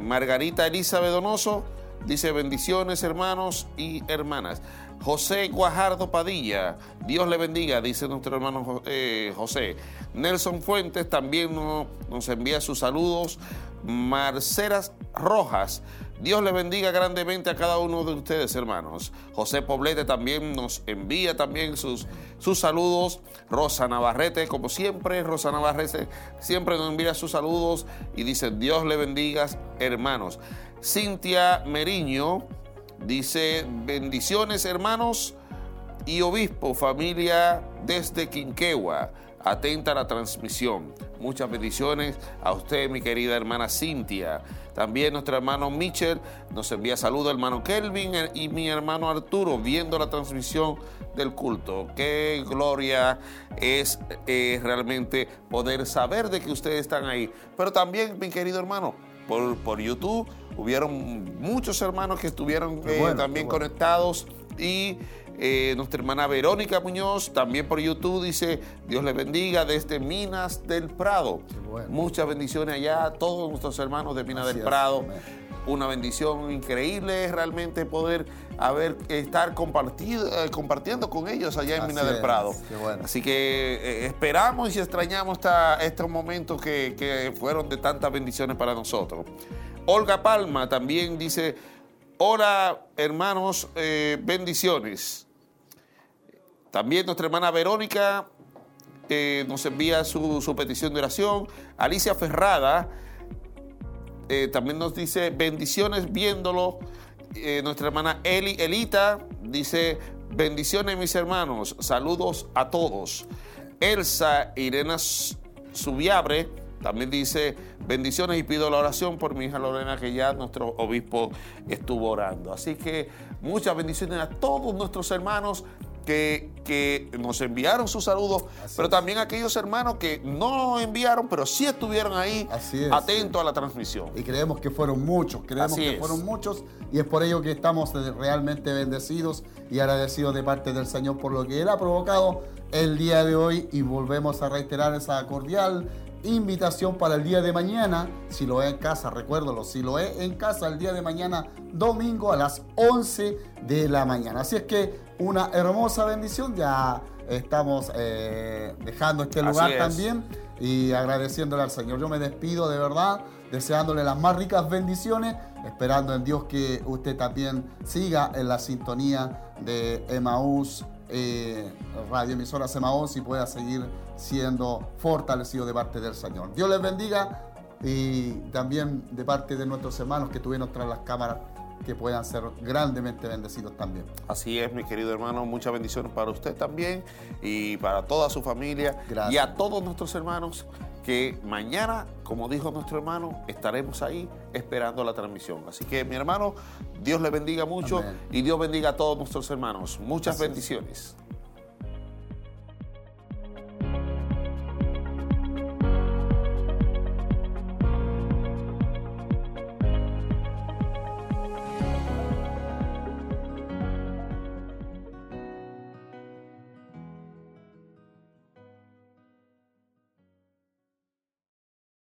Margarita Elizabeth Donoso dice bendiciones, hermanos y hermanas. José Guajardo Padilla, Dios le bendiga, dice nuestro hermano eh, José. Nelson Fuentes también nos, envía sus saludos. Marceras Rojas, Dios le bendiga grandemente a cada uno de ustedes, hermanos. José Poblete también nos envía también sus, sus saludos. Rosa Navarrete, como siempre, Rosa Navarrete siempre nos envía sus saludos y dice, Dios le bendiga, hermanos. Cintia Meriño, Dice, bendiciones hermanos y obispo, familia desde Quinquegua. Atenta a la transmisión. Muchas bendiciones a usted, mi querida hermana Cintia. También nuestro hermano Mitchell nos envía saludos, hermano Kelvin y mi hermano Arturo, viendo la transmisión del culto. Qué gloria es realmente poder saber de que ustedes están ahí. Pero también, mi querido hermano, por, por YouTube hubieron muchos hermanos que estuvieron eh, también conectados y eh, nuestra hermana Verónica Muñoz, también por YouTube, dice, Dios le bendiga desde Minas del Prado. Muchas bendiciones allá a todos nuestros hermanos de Minas del Prado. Una bendición increíble realmente poder haber, estar eh, compartiendo con ellos allá en Minas del Prado. Así que esperamos y extrañamos estos momentos que, que fueron de tantas bendiciones para nosotros. Olga Palma también dice, hola hermanos, eh, bendiciones. También nuestra hermana Verónica eh, nos envía su, petición de oración. Alicia Ferrada eh, también nos dice bendiciones viéndolo. nuestra hermana Eli Elita dice bendiciones mis hermanos, saludos a todos. Elsa Irena Subiabre también dice, bendiciones y pido la oración por mi hija Lorena, que ya nuestro obispo estuvo orando. Así que muchas bendiciones a todos nuestros hermanos que, que, nos enviaron sus saludos, pero también a aquellos hermanos que no enviaron, pero sí estuvieron ahí atentos a la transmisión. Y creemos que fueron muchos, creemos que fueron muchos, y es por ello que estamos realmente bendecidos y agradecidos de parte del Señor por lo que Él ha provocado el día de hoy y volvemos a reiterar esa cordial invitación para el día de mañana, si lo es en casa, recuérdalo, si lo es en casa el día de mañana, domingo a las 11 de la mañana. Así es que una hermosa bendición, ya estamos eh, dejando este lugar también y agradeciéndole al Señor. Yo me despido de verdad, deseándole las más ricas bendiciones, esperando en Dios que usted también siga en la sintonía de Emaús eh, Radio Emisora Semaos y pueda seguir siendo fortalecido de parte del Señor. Dios les bendiga y también de parte de nuestros hermanos que tuvieron tras las cámaras que puedan ser grandemente bendecidos también. Así es, mi querido hermano, muchas bendiciones para usted también y para toda su familia y a todos nuestros hermanos que mañana, como dijo nuestro hermano, estaremos ahí esperando la transmisión. Así que mi hermano, Dios le bendiga mucho y Dios bendiga a todos nuestros hermanos. Muchas bendiciones.